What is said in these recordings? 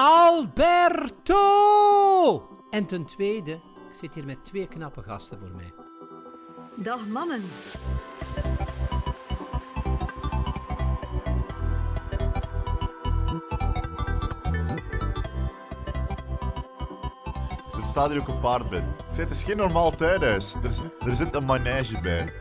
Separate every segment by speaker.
Speaker 1: Alberto! En ten tweede, ik zit hier met twee knappe gasten voor mij.
Speaker 2: Dag mannen.
Speaker 3: Er staat hier ook een paard bij. Ik zeg, het is geen normaal tuinhuis. Er, er zit een manege bij.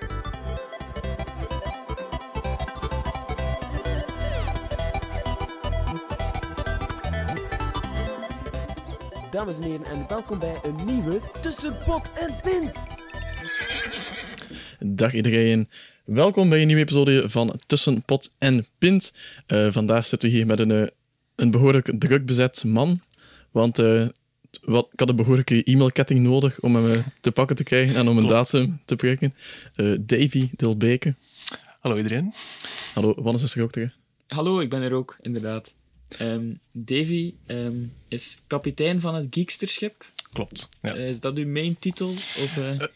Speaker 4: Dames en heren, en welkom bij een nieuwe Tussen Pot en Pint.
Speaker 5: Dag iedereen. Welkom bij een nieuwe episode van Tussen Pot en Pint. Eh, vandaag zitten we hier met een, eh, een behoorlijk druk bezet man. Want eh, t- wat, ik had een behoorlijke e-mailketting nodig om hem te pakken te krijgen en om een
Speaker 6: Klopt.
Speaker 5: datum te prikken. Eh, Davy Dilbeke.
Speaker 6: Hallo iedereen.
Speaker 5: Hallo, Wannes is er ook terug.
Speaker 7: Hallo, ik ben er ook, inderdaad. Ehm, Davy ehm, is kapitein van het Geeksterschip.
Speaker 6: Klopt. Ja.
Speaker 7: Eh, is dat uw main titel? Of, eh,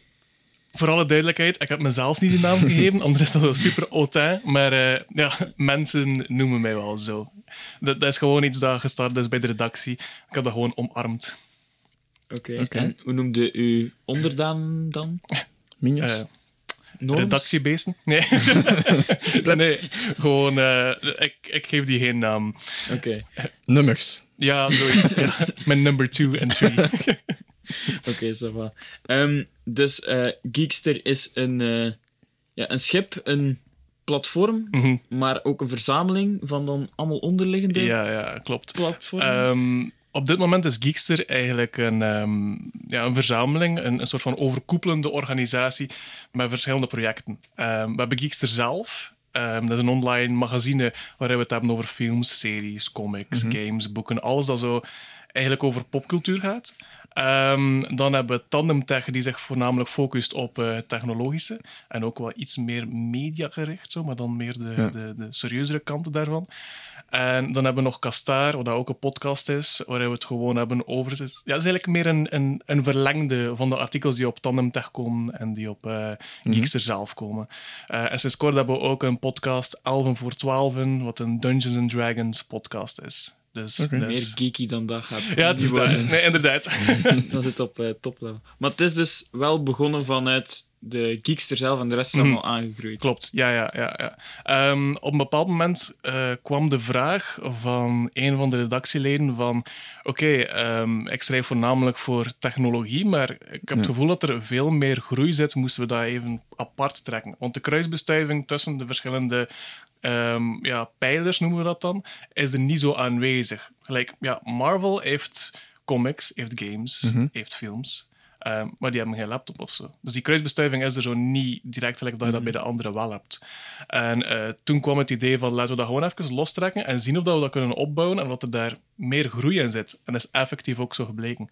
Speaker 6: Voor alle duidelijkheid, ik heb mezelf niet die naam gegeven, anders is dat zo super hautain. Maar eh, ja, mensen noemen mij wel zo. Dat, dat is gewoon iets dat gestart is bij de redactie. Ik heb dat gewoon omarmd.
Speaker 7: Oké.
Speaker 5: Oké.
Speaker 7: En hoe noemde u onderdaan dan?
Speaker 5: Minjas.
Speaker 6: Eh,
Speaker 7: Norms?
Speaker 6: redactiebeesten? Nee. nee, gewoon, eh, ik, ik geef die geen naam.
Speaker 7: Oké,
Speaker 5: Nummers.
Speaker 6: Ja, zoiets. ja. Mijn number two en three.
Speaker 7: oké, ça va. Ehm, dus eh, Geekster is een, eh, ja, een schip, een platform,
Speaker 6: Mhm.
Speaker 7: maar ook een verzameling van dan allemaal onderliggende
Speaker 6: Ja, ja, klopt.
Speaker 7: platformen.
Speaker 6: Ehm, op dit moment is Geekster eigenlijk een, ehm, ja, een verzameling, een, een soort van overkoepelende organisatie met verschillende projecten. Ehm, we hebben Geekster zelf. Ehm, dat is een online magazine waarin we het hebben over films, series, comics, games, boeken. Alles dat zo eigenlijk over popcultuur gaat. Dan hebben we Tandem Tech, die zich voornamelijk focust op eh, technologische. En ook wel iets meer mediagericht, zo, maar dan meer de,
Speaker 5: Ja.
Speaker 6: de, de serieuzere kanten daarvan. En dan hebben we nog Kastaar, wat ook een podcast is, waarin we het gewoon hebben over... Het is, ja, het is eigenlijk meer een, een, een verlengde van de artikels die op Tandem Tech komen en die op eh Geekster zelf komen. Eh, en sinds kort hebben we ook een podcast, 11 voor 12, wat een Dungeons and Dragons podcast is. Dus, dus-
Speaker 7: Meer geeky dan dat gaat
Speaker 6: ja, het is. Nee, inderdaad.
Speaker 7: Dat zit op eh, toplevel. Maar het is dus wel begonnen vanuit de Geekster zelf en de rest is
Speaker 6: Mhm.
Speaker 7: allemaal aangegroeid.
Speaker 6: Klopt, ja, ja, ja. ja. Ehm, op een bepaald moment eh, kwam de vraag van een van de redactieleden van oké, ehm, ik schrijf voornamelijk voor technologie, maar ik heb het gevoel dat er veel meer groei zit, moesten we dat even apart trekken. Want de kruisbestuiving tussen de verschillende ehm, ja, pijlers, noemen we dat dan, is er niet zo aanwezig. Gelijk, ja, Marvel heeft comics, heeft games, heeft films. Ehm, maar die hebben geen laptop of zo. Dus die kruisbestuiving is er zo niet direct gelijk dat je dat bij de anderen wel hebt. En eh, toen kwam het idee van laten we dat gewoon even lostrekken en zien of dat we dat kunnen opbouwen en wat er daar meer groei in zit. En dat is effectief ook zo gebleken.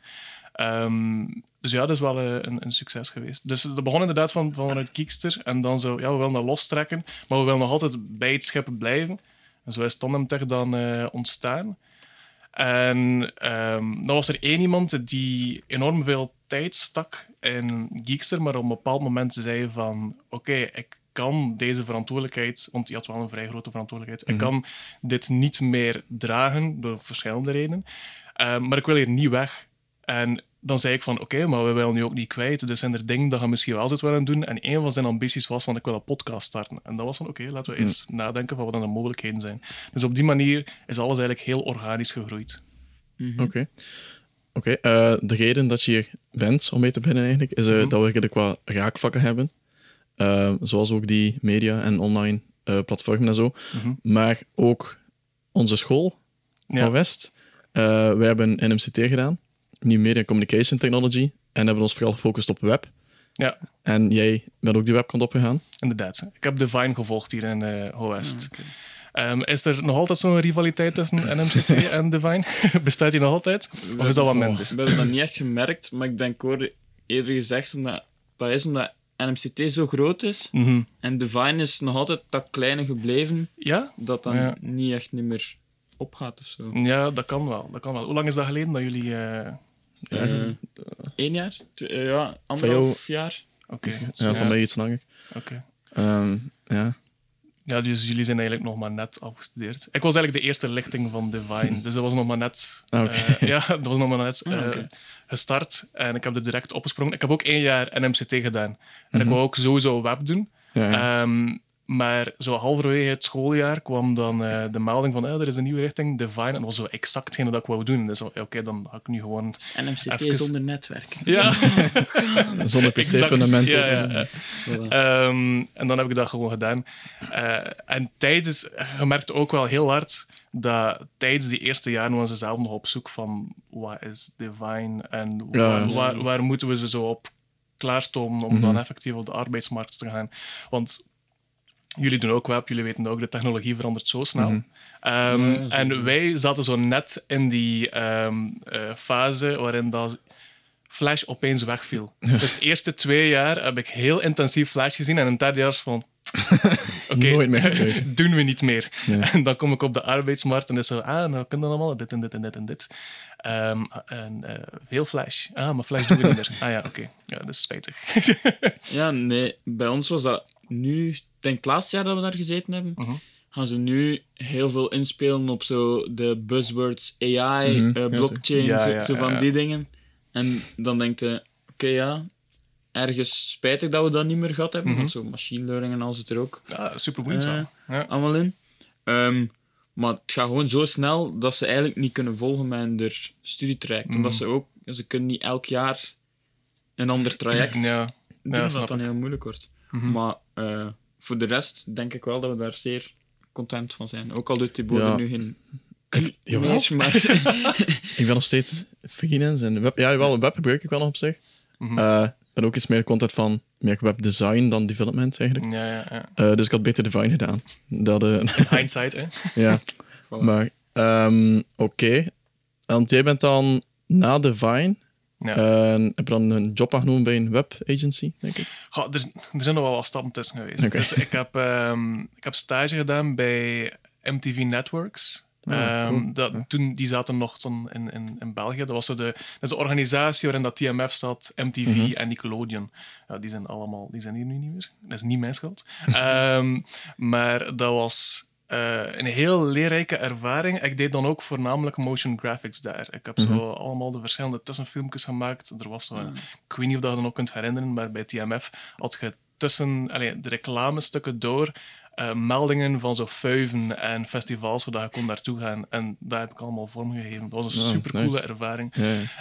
Speaker 6: Ehm, dus ja, dat is wel eh, een, een succes geweest. Dus dat begon inderdaad van, van vanuit Kiekster en dan zo, ja, we willen dat lostrekken, maar we willen nog altijd bij het schip blijven. En zo is Tandem Tech dan eh, ontstaan. En ehm, dan was er één iemand die enorm veel tijd stak in Geekster, maar op een bepaald moment zei van oké, ik kan deze verantwoordelijkheid, want die had wel een vrij grote verantwoordelijkheid, ik kan dit niet meer dragen door verschillende redenen, Ehm, maar ik wil hier niet weg. En dan zei ik van oké, maar we willen nu ook niet kwijt, dus zijn er dingen dat je misschien wel zou willen doen. En een van zijn ambities was van ik wil een podcast starten. En dat was van oké, laten we eens nadenken van wat dan de mogelijkheden zijn. Dus op die manier is alles eigenlijk heel organisch gegroeid.
Speaker 5: Oké. Oké, eh, de reden dat je hier bent om mee te beginnen eigenlijk, is eh,
Speaker 6: Mhm.
Speaker 5: dat we eigenlijk wat raakvakken hebben. Eh, zoals ook die media en online eh, platformen en zo.
Speaker 6: Mhm.
Speaker 5: Maar ook onze school
Speaker 6: Ja.
Speaker 5: van West. Eh, wij hebben NMCT gedaan, New Media Communication Technology, en hebben ons vooral gefocust op web.
Speaker 6: Ja,
Speaker 5: En jij bent ook die webkant opgegaan.
Speaker 6: inderdaad. Ik heb Divine gevolgd hier in eh. Ehm, is er nog altijd zo'n rivaliteit tussen NMCT en Divine? Bestaat die nog altijd? Of is dat wat minder?
Speaker 7: We hebben dat niet echt gemerkt, maar ik denk, ik hoorde eerder gezegd, omdat, dat is omdat NMCT zo groot is
Speaker 6: Mhm.
Speaker 7: en Divine is nog altijd dat kleine gebleven,
Speaker 6: Ja?
Speaker 7: dat dan
Speaker 6: Ja.
Speaker 7: niet echt niet meer opgaat of zo.
Speaker 6: Ja, dat kan wel. Dat kan wel. Hoe lang is dat geleden dat jullie... eh,
Speaker 7: Eh, Eén jaar? Twee- eh, ja, anderhalf jaar.
Speaker 6: Oké,
Speaker 5: Ja, voor mij iets langer.
Speaker 6: oké.
Speaker 5: Ehm, ja.
Speaker 6: Ja, dus jullie zijn eigenlijk nog maar net afgestudeerd. Ik was eigenlijk de eerste lichting van Divine, dus dat was nog maar net,
Speaker 5: Ah,
Speaker 6: eh, ja, dat was nog maar net eh,
Speaker 7: Ah,
Speaker 6: gestart. En ik heb er direct opgesprongen. Ik heb ook één jaar NMCT gedaan. En ik
Speaker 5: Mhm.
Speaker 6: wou ook sowieso web doen.
Speaker 5: Ja, ja.
Speaker 6: Ehm, maar zo halverwege het schooljaar kwam dan eh, de melding van eh, er is een nieuwe richting, Divine. En dat was zo exact hetgene dat ik wou doen. Dus oké, dan ga ik nu gewoon...
Speaker 7: NMCT
Speaker 6: Even-
Speaker 7: zonder netwerk.
Speaker 6: Ja,
Speaker 5: Zonder. PC-fundamenten.
Speaker 6: Ja, ja, ja.
Speaker 7: Voilà.
Speaker 6: Ehm, en dan heb ik dat gewoon gedaan. Eh, en tijdens, je merkte ook wel heel hard dat tijdens die eerste jaren waren ze zelf nog op zoek van wat is Divine en
Speaker 5: Ja.
Speaker 6: waar, waar, waar moeten we ze zo op klaarstomen om
Speaker 5: Mhm.
Speaker 6: dan effectief op de arbeidsmarkt te gaan. Want jullie doen ook web, jullie weten ook, de technologie verandert zo snel.
Speaker 5: Mhm.
Speaker 6: Ehm,
Speaker 7: Ja,
Speaker 6: en wij zaten zo net in die ehm, eh, fase waarin dat Flash opeens wegviel. Dus de eerste twee jaar heb ik heel intensief Flash gezien en in het derde jaar is van... Oké, doen we niet meer.
Speaker 5: Ja.
Speaker 6: En dan kom ik op de arbeidsmarkt en is zo, ah, nou kunnen we allemaal dit en dit en dit en dit. Ehm, en eh, veel Flash. Ah, maar Flash doen we niet meer. Ah ja, oké. Ja, dat is spijtig.
Speaker 7: Ja, nee, bij ons was dat nu, ik denk het laatste jaar dat we daar gezeten hebben,
Speaker 6: Mhm.
Speaker 7: gaan ze nu heel veel inspelen op zo de buzzwords AI,
Speaker 5: Mhm,
Speaker 7: eh, blockchain,
Speaker 6: Ja,
Speaker 7: zo,
Speaker 6: ja,
Speaker 7: zo van
Speaker 6: ja.
Speaker 7: die dingen. En dan denk je, oké ja, ergens spijtig dat we dat niet meer gehad hebben,
Speaker 6: Mhm.
Speaker 7: want zo machine learning en al zit er ook
Speaker 6: Ja, supergoed
Speaker 7: Eh, allemaal in. Ehm, maar het gaat gewoon zo snel dat ze eigenlijk niet kunnen volgen met hun studietraject. Omdat ze ook, ze kunnen niet elk jaar een ander traject
Speaker 6: Ja,
Speaker 7: doen,
Speaker 6: Ja,
Speaker 7: dat dan
Speaker 6: ik.
Speaker 7: heel moeilijk wordt. Maar eh, voor de rest denk ik wel dat we daar zeer content van zijn. Ook al doet Thibaut
Speaker 5: Ja.
Speaker 7: nu geen
Speaker 5: Ik- jawel.
Speaker 7: meer, maar
Speaker 5: Ik ben nog steeds freelance en web. Ja, wel, web gebruik ik wel nog op zich. Ik ben ook iets meer content van meer webdesign dan development eigenlijk.
Speaker 6: ja, ja, ja.
Speaker 5: Eh, dus ik had beter Divine gedaan. Dat,
Speaker 6: Hindsight, hè.
Speaker 5: ja.
Speaker 7: Voilà.
Speaker 5: Maar, ehm, oké. Want jij bent dan na Divine.
Speaker 6: Ja.
Speaker 5: Heb je dan een job aangenomen bij een web agency, denk ik.
Speaker 6: Er, er zijn nog wel wat stappen tussen geweest. Dus ik heb, ehm, ik heb stage gedaan bij MTV Networks.
Speaker 5: Ah,
Speaker 6: Ehm, dat,
Speaker 5: Ja.
Speaker 6: toen, die zaten nog toen in, in, in België. Dat was de, dat is de organisatie waarin dat TMF zat, MTV
Speaker 5: Mhm.
Speaker 6: en Nickelodeon. Ja, die zijn allemaal, die zijn hier nu niet meer. Dat is niet mijn schuld. Ehm, maar dat was eh, een heel leerrijke ervaring. Ik deed dan ook voornamelijk motion graphics daar. Ik heb zo
Speaker 5: Mhm.
Speaker 6: allemaal de verschillende tussenfilmpjes gemaakt. Er was zo, een- ik weet niet of dat je dat nog kunt herinneren, maar bij TMF had je tussen allee, de reclamestukken door eh, meldingen van zo fuiven en festivals, zodat je kon naartoe gaan. En daar heb ik allemaal vormgegeven. Dat was een
Speaker 5: Oh,
Speaker 6: super coole
Speaker 5: nice.
Speaker 6: ervaring.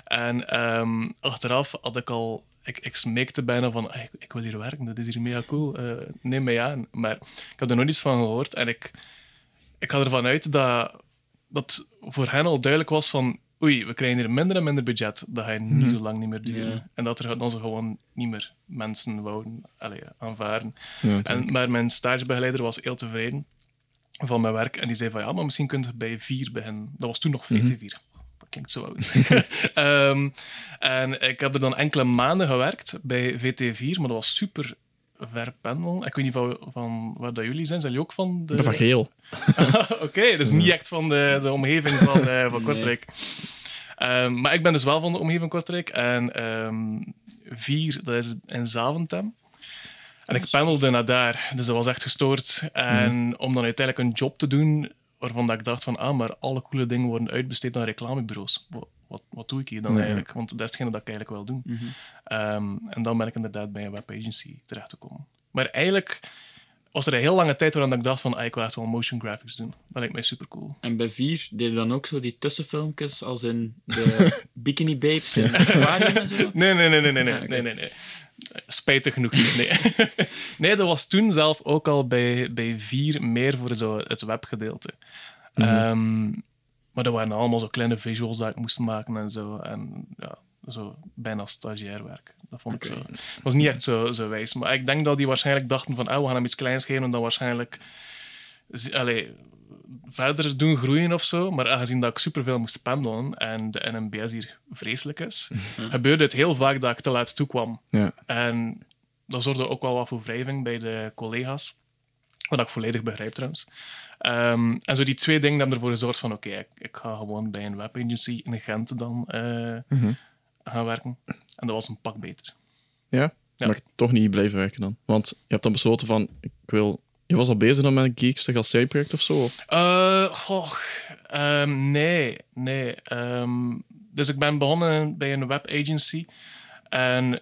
Speaker 6: En ehm, achteraf had ik al... Ik, ik smeekte bijna van, "Ah, ik, ik wil hier werken, dat is hier mega cool, eh, neem mij aan. Maar ik heb er nooit iets van gehoord en ik, ik ga ervan uit dat, dat voor hen al duidelijk was van oei, we krijgen hier minder en minder budget, dat ga je niet zo lang niet meer duren.
Speaker 7: Ja.
Speaker 6: En dat er dan ze gewoon niet meer mensen wouden allee, aanvaren.
Speaker 5: Ja,
Speaker 6: En, maar mijn stagebegeleider was heel tevreden van mijn werk en die zei van ja, maar misschien kunt je bij vier beginnen. Dat was toen nog VT4. Dat klinkt zo oud. Ehm, en ik heb er dan enkele maanden gewerkt bij VT4, maar dat was super ver pendelen. Ik weet niet van, van waar dat jullie zijn. Zijn jullie ook van de...
Speaker 5: Ik ben van geel.
Speaker 6: Oké, dus niet echt van de, de omgeving van, eh, van Kortrijk. Ehm, maar ik ben dus wel van de omgeving van Kortrijk. En ehm, vier, dat is in Zaventem. En ik pendelde naar daar. Dus dat was echt gestoord. En om dan uiteindelijk een job te doen waarvan dat ik dacht van, ah, maar alle coole dingen worden uitbesteed aan reclamebureaus. Wat, wat, wat doe ik hier dan eigenlijk? Want dat is hetgene dat ik eigenlijk wil doen.
Speaker 7: Mhm.
Speaker 6: Ehm, en dan ben ik inderdaad bij een webagency terechtgekomen. Maar eigenlijk was er een heel lange tijd waarin ik dacht van, ah, ik wil echt wel motion graphics doen. Dat lijkt mij super cool.
Speaker 7: En bij vier deden dan ook zo die tussenfilmpjes als in de Bikini Babes aquarium en zo.
Speaker 6: Nee, nee, nee, nee, nee, nee,
Speaker 7: Ah,
Speaker 6: nee, nee, nee. Spijtig genoeg niet. Nee. nee, dat was toen zelf ook al bij, bij vier meer voor zo het webgedeelte. Ehm, maar dat waren allemaal zo kleine visuals dat ik moest maken en zo. En ja, zo bijna stagiairwerk. Dat vond ik zo. Dat was niet echt zo, zo wijs. Maar ik denk dat die waarschijnlijk dachten van, ah, we gaan hem iets kleins geven en dan waarschijnlijk allee, verder doen groeien of zo. Maar aangezien dat ik superveel moest pendelen en de NMBS hier vreselijk is, gebeurde het heel vaak dat ik te laat toekwam.
Speaker 5: Ja.
Speaker 6: En dat zorgde ook wel wat voor wrijving bij de collega's. Wat ik volledig begrijp trouwens. Ehm, en zo die twee dingen hebben ervoor gezorgd van oké, ik, ik ga gewoon bij een webagency in Gent dan eh,
Speaker 5: Mhm.
Speaker 6: Gaan werken. En dat was een pak beter.
Speaker 5: Ja?
Speaker 6: Ja.
Speaker 5: Maar toch niet blijven werken dan. Want je hebt dan besloten van, ik wil Je was al bezig dan met Geekster als zijproject of zo? Of?
Speaker 6: Eh, goh, ehm, nee, nee. Ehm, dus ik ben begonnen bij een webagency. En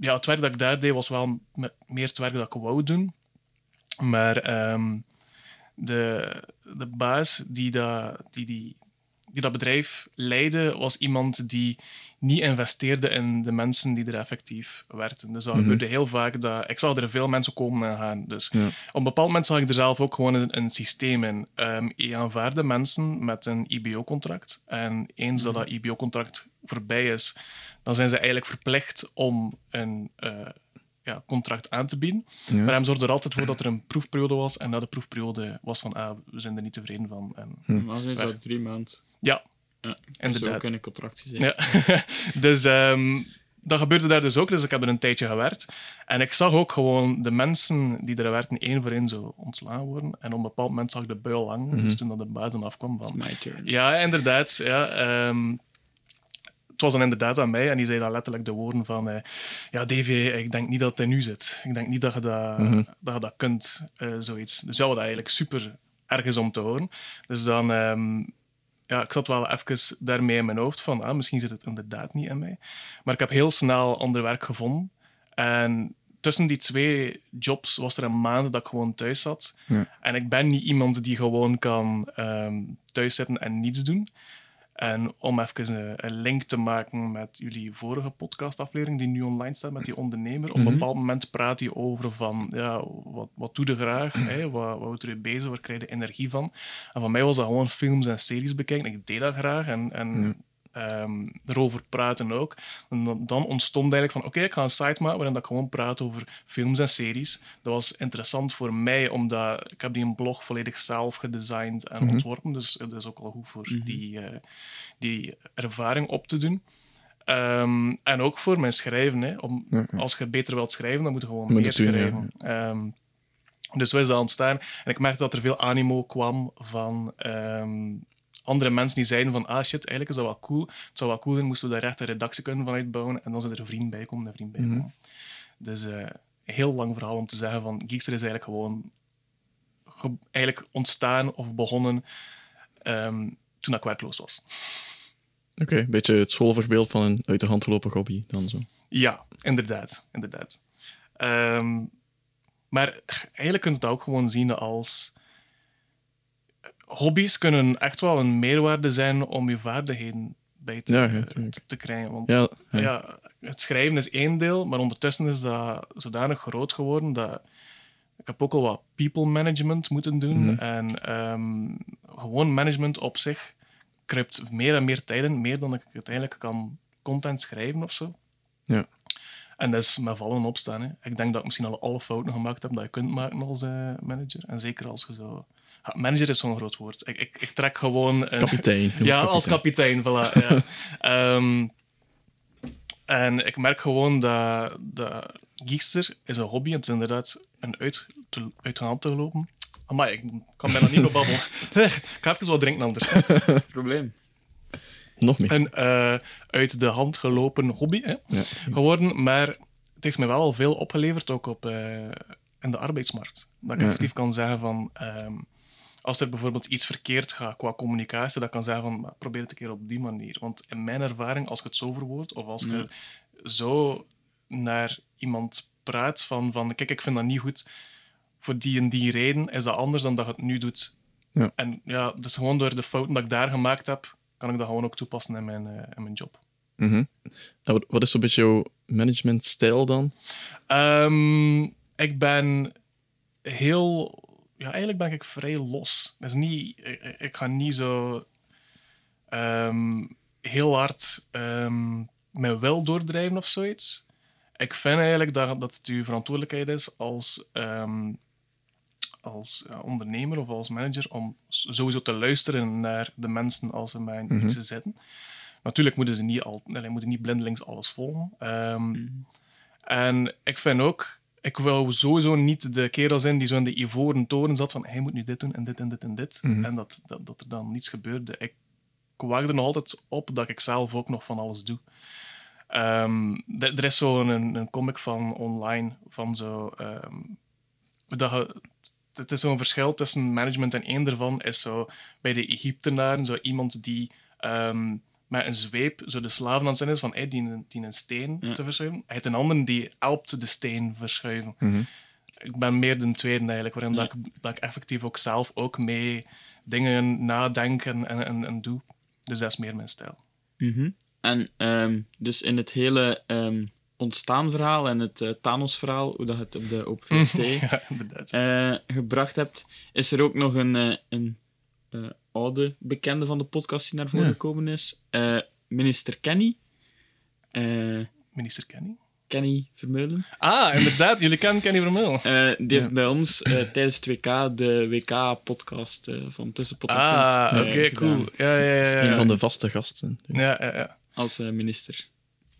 Speaker 6: ja, het werk dat ik daar deed was wel me- meer het werk dat ik wou doen. Maar ehm, de, de baas die dat, die, die, die dat bedrijf leidde, was iemand die niet investeerde in de mensen die er effectief werkten. Dus dat gebeurde heel vaak. Dat, ik zag er veel mensen komen en gaan. Dus
Speaker 5: Ja.
Speaker 6: op een bepaald moment zag ik er zelf ook gewoon een, een systeem in. Ehm, je aanvaarde mensen met een IBO-contract. En eens dat dat IBO-contract voorbij is, dan zijn ze eigenlijk verplicht om een eh, ja, contract aan te bieden.
Speaker 5: Ja.
Speaker 6: Maar hem zorgde er altijd voor dat er een proefperiode was. En na de proefperiode was van, ah, we zijn er niet tevreden van. En,
Speaker 7: Normaal zijn dat drie maanden.
Speaker 6: Ja,
Speaker 7: Ja,
Speaker 6: Inderdaad.
Speaker 7: Zo ook in een contractie zijn.
Speaker 6: ja. dus ehm, dat gebeurde daar dus ook. Dus ik heb er een tijdje gewerkt. En ik zag ook gewoon de mensen die er werkten één voor één zo ontslaan worden. En op een bepaald moment zag ik de buil lang. Dus toen dat de baas dan afkwam
Speaker 7: It's
Speaker 6: van...
Speaker 7: my turn.
Speaker 6: Ja, inderdaad. Ja, ehm, het was dan inderdaad aan mij en die zei dan letterlijk de woorden van... eh, ja, Davy, ik denk niet dat het in u zit. Ik denk niet dat je dat, dat, je dat kunt, eh, zoiets. Dus ja, wat eigenlijk super erg is om te horen. Dus dan... ehm, ja, ik zat wel even daarmee in mijn hoofd van, ah, misschien zit het inderdaad niet in mij. Maar ik heb heel snel ander werk gevonden. En tussen die twee jobs was er een maand dat ik gewoon thuis zat.
Speaker 5: Ja.
Speaker 6: En ik ben niet iemand die gewoon kan ehm thuis zitten en niets doen. En om even een, een link te maken met jullie vorige podcastaflevering die nu online staat met die ondernemer. Op een bepaald moment praat hij over van, ja, wat, wat doe je graag? Hè? Wat, wat houdt er je bezig? Waar krijg je energie van? En voor mij was dat gewoon films en series bekijken. Ik deed dat graag en, en ehm, erover praten ook. En dan, ontstond eigenlijk van, oké, ik ga een site maken waarin dat ik gewoon praat over films en series. Dat was interessant voor mij, omdat ik heb die een blog volledig zelf gedesigned en ontworpen. Dus het is ook wel goed voor die, eh, die ervaring op te doen. Ehm, en ook voor mijn schrijven. Hè. Om, Als je beter wilt schrijven, dan moet je gewoon
Speaker 5: Moet
Speaker 6: meer
Speaker 5: ja.
Speaker 6: schrijven. Ehm, dus zo is dat ontstaan. En ik merkte dat er veel animo kwam van andere mensen die zeiden van ah shit, eigenlijk is dat wel cool. Het zou wel cool zijn, moesten we daar echt een redactie kunnen van uitbouwen. En dan zijn er een vriend bij komen, een vriend bij komen. Dus eh, heel lang verhaal om te zeggen van Geekster is eigenlijk gewoon ge- eigenlijk ontstaan of begonnen ehm, toen ik werkloos was.
Speaker 5: Oké, een beetje het schoolvoorbeeld van een uit de hand gelopen hobby dan zo.
Speaker 6: Ja, inderdaad. inderdaad. Ehm, maar eigenlijk kun je het ook gewoon zien als... Hobby's kunnen echt wel een meerwaarde zijn om je vaardigheden bij te,
Speaker 5: Ja, ja, tuurlijk.
Speaker 6: te, te krijgen. Want
Speaker 5: Ja,
Speaker 6: het schrijven is één deel, maar ondertussen is dat zodanig groot geworden dat ik heb ook al wat people management moeten doen.
Speaker 5: Mhm.
Speaker 6: En ehm, gewoon management op zich kruipt meer en meer tijd in, meer dan ik uiteindelijk kan content schrijven of zo.
Speaker 5: Ja.
Speaker 6: En dat is met vallen en opstaan. Hè. Ik denk dat ik misschien al alle fouten gemaakt heb dat je kunt maken als eh, manager. En zeker als je zo... Manager is zo'n groot woord. Ik, ik, ik trek gewoon... Een...
Speaker 5: Kapitein.
Speaker 6: Ja, als kapitein, voilà. Ja. Ehm, en ik merk gewoon dat, dat Geekster is een hobby. Het is inderdaad een uit, te, uit de hand te lopen. Maar ik kan bijna niet meer babbelen. ik ga even wat drinken anders.
Speaker 7: Probleem.
Speaker 5: Nog meer.
Speaker 6: Een eh, uit de hand gelopen hobby hè,
Speaker 5: Ja.
Speaker 6: geworden. Maar het heeft me wel al veel opgeleverd, ook op, eh, in de arbeidsmarkt. Dat ik
Speaker 5: Ja.
Speaker 6: effectief kan zeggen van... ehm, als er bijvoorbeeld iets verkeerd gaat qua communicatie, dat ik kan zeggen van probeer het een keer op die manier. Want in mijn ervaring, als je het zo verwoordt, of als je zo naar iemand praat van, van kijk, ik vind dat niet goed, voor die en die reden is dat anders dan dat je het nu doet.
Speaker 5: Ja.
Speaker 6: En ja, dus gewoon door de fouten dat ik daar gemaakt heb, kan ik dat gewoon ook toepassen in mijn, eh, in mijn job.
Speaker 5: Mhm. En wat, wat is zo'n beetje jouw managementstijl dan?
Speaker 6: Ehm, ik ben heel... Ja, eigenlijk ben ik vrij los. Is niet, ik, ik ga niet zo ehm, heel hard ehm, mijn wil doordrijven of zoiets. Ik vind eigenlijk dat, dat het uw verantwoordelijkheid is als, ehm, als ja, ondernemer of als manager om sowieso te luisteren naar de mensen als ze mij in iets zitten. Natuurlijk moeten ze niet, al, nee, moeten niet blindelings alles volgen. Ehm, En ik vind ook, ik wil sowieso niet de kerel zijn die zo in de ivoren toren zat van hij moet nu dit doen en dit en dit en dit. En dat, dat, dat er dan niets gebeurde. Ik wacht er nog altijd op dat ik zelf ook nog van alles doe. Ehm, er is zo'n een, een comic van online van zo. ehm, dat je het is zo'n verschil tussen management en één daarvan is zo bij de Egyptenaren zo iemand die ehm, met een zweep zo de slaven aan het zijn is van hey, die, een- die een steen
Speaker 7: Ja.
Speaker 6: te verschuiven. Hij heeft een ander die helpt de steen verschuiven.
Speaker 5: Mhm.
Speaker 6: Ik ben meer de tweede eigenlijk, waarin
Speaker 7: Ja.
Speaker 6: dat, ik, dat ik effectief ook zelf ook mee dingen nadenk en, en, en, en doe. Dus dat is meer mijn stijl.
Speaker 7: Mhm. En ehm, dus in het hele ehm ontstaanverhaal en het eh, Thanos-verhaal, hoe dat je het op de
Speaker 6: ja, inderdaad.
Speaker 7: eh, gebracht hebt, is er ook nog een, eh, een oude bekende van de podcast die naar voren
Speaker 5: Ja.
Speaker 7: gekomen is. Eh, minister Kenny. Eh,
Speaker 6: Minister Kenny.
Speaker 7: Kenny Vermeulen.
Speaker 6: Ah, inderdaad. Jullie kennen Kenny Vermeulen.
Speaker 7: Eh, die
Speaker 5: Ja.
Speaker 7: heeft bij ons eh, tijdens het WK de WK-podcast eh, van Tussenpot en
Speaker 6: Ah, oké, cool. Ja, ja, ja. ja.
Speaker 5: Een van de vaste gasten.
Speaker 6: Ja, ja, ja.
Speaker 7: Als eh, minister.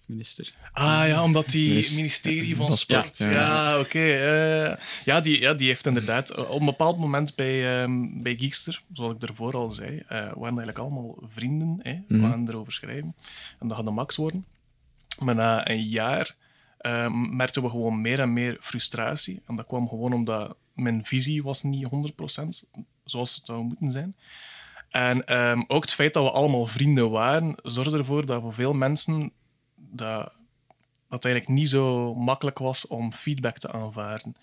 Speaker 7: Minister.
Speaker 6: Ah ja, omdat die
Speaker 5: Minister-
Speaker 6: ministerie van
Speaker 5: van
Speaker 6: Sport.
Speaker 5: Sport,
Speaker 6: Ja,
Speaker 5: ja.
Speaker 6: oké. eh, ja, die, ja, die heeft inderdaad eh, op een bepaald moment bij, ehm, bij Geekster, zoals ik daarvoor al zei, eh waren eigenlijk allemaal vrienden. Hè, We
Speaker 5: Mhm.
Speaker 6: gaan erover schrijven. En dat gaat de max worden. Maar na een jaar ehm, merkten we gewoon meer en meer frustratie. En dat kwam gewoon omdat mijn visie was niet 100% zoals het zou moeten zijn. En ehm, ook het feit dat we allemaal vrienden waren, zorgde ervoor dat voor veel mensen dat, dat het eigenlijk niet zo makkelijk was om feedback te aanvaarden.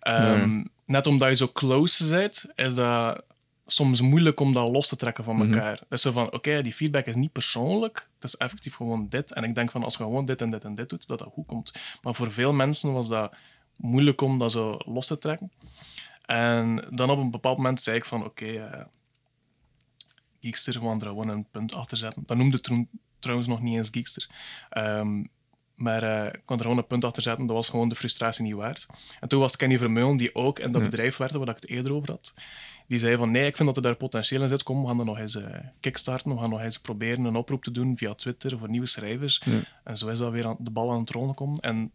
Speaker 6: Ehm, Net omdat je zo close bent, is dat soms moeilijk om dat los te trekken van elkaar. Dus zo van, oké, die feedback is niet persoonlijk, het is effectief gewoon dit. En ik denk van, als je gewoon dit en dit en dit doet, dat dat goed komt. Maar voor veel mensen was dat moeilijk om dat zo los te trekken. En dan op een bepaald moment zei ik van, oké, eh, Geekster, we gaan er gewoon een punt achter zetten. Dat noemde toen trouwens nog niet eens Geekster. Ehm, maar eh, ik kon er gewoon een punt achter zetten. Dat was gewoon de frustratie niet waard. En toen was Kenny Vermeulen, die ook in dat bedrijf werkte, waar ik het eerder over had. Die zei van, nee, ik vind dat er daar potentieel in zit. Kom, we gaan er nog eens eh, kickstarten. We gaan nog eens proberen een oproep te doen via Twitter voor nieuwe schrijvers. En zo is dat weer aan, de bal aan het rollen komen. En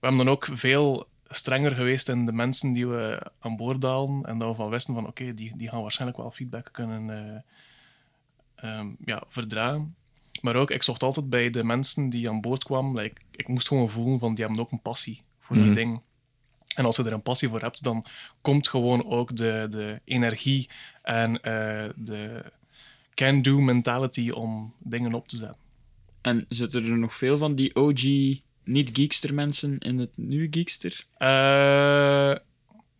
Speaker 6: we hebben dan ook veel strenger geweest in de mensen die we aan boord halen. En dat we van wisten van, oké, die, die gaan waarschijnlijk wel feedback kunnen eh, ehm, ja, verdragen. Maar ook, ik zocht altijd bij de mensen die aan boord kwamen, like, ik moest gewoon voelen van, die hebben ook een passie voor die dingen. En als je er een passie voor hebt, dan komt gewoon ook de, de energie en eh, de can-do mentality om dingen op te zetten.
Speaker 7: En zitten er nog veel van die OG niet-geekster mensen in het nieuwe geekster?
Speaker 6: Eh,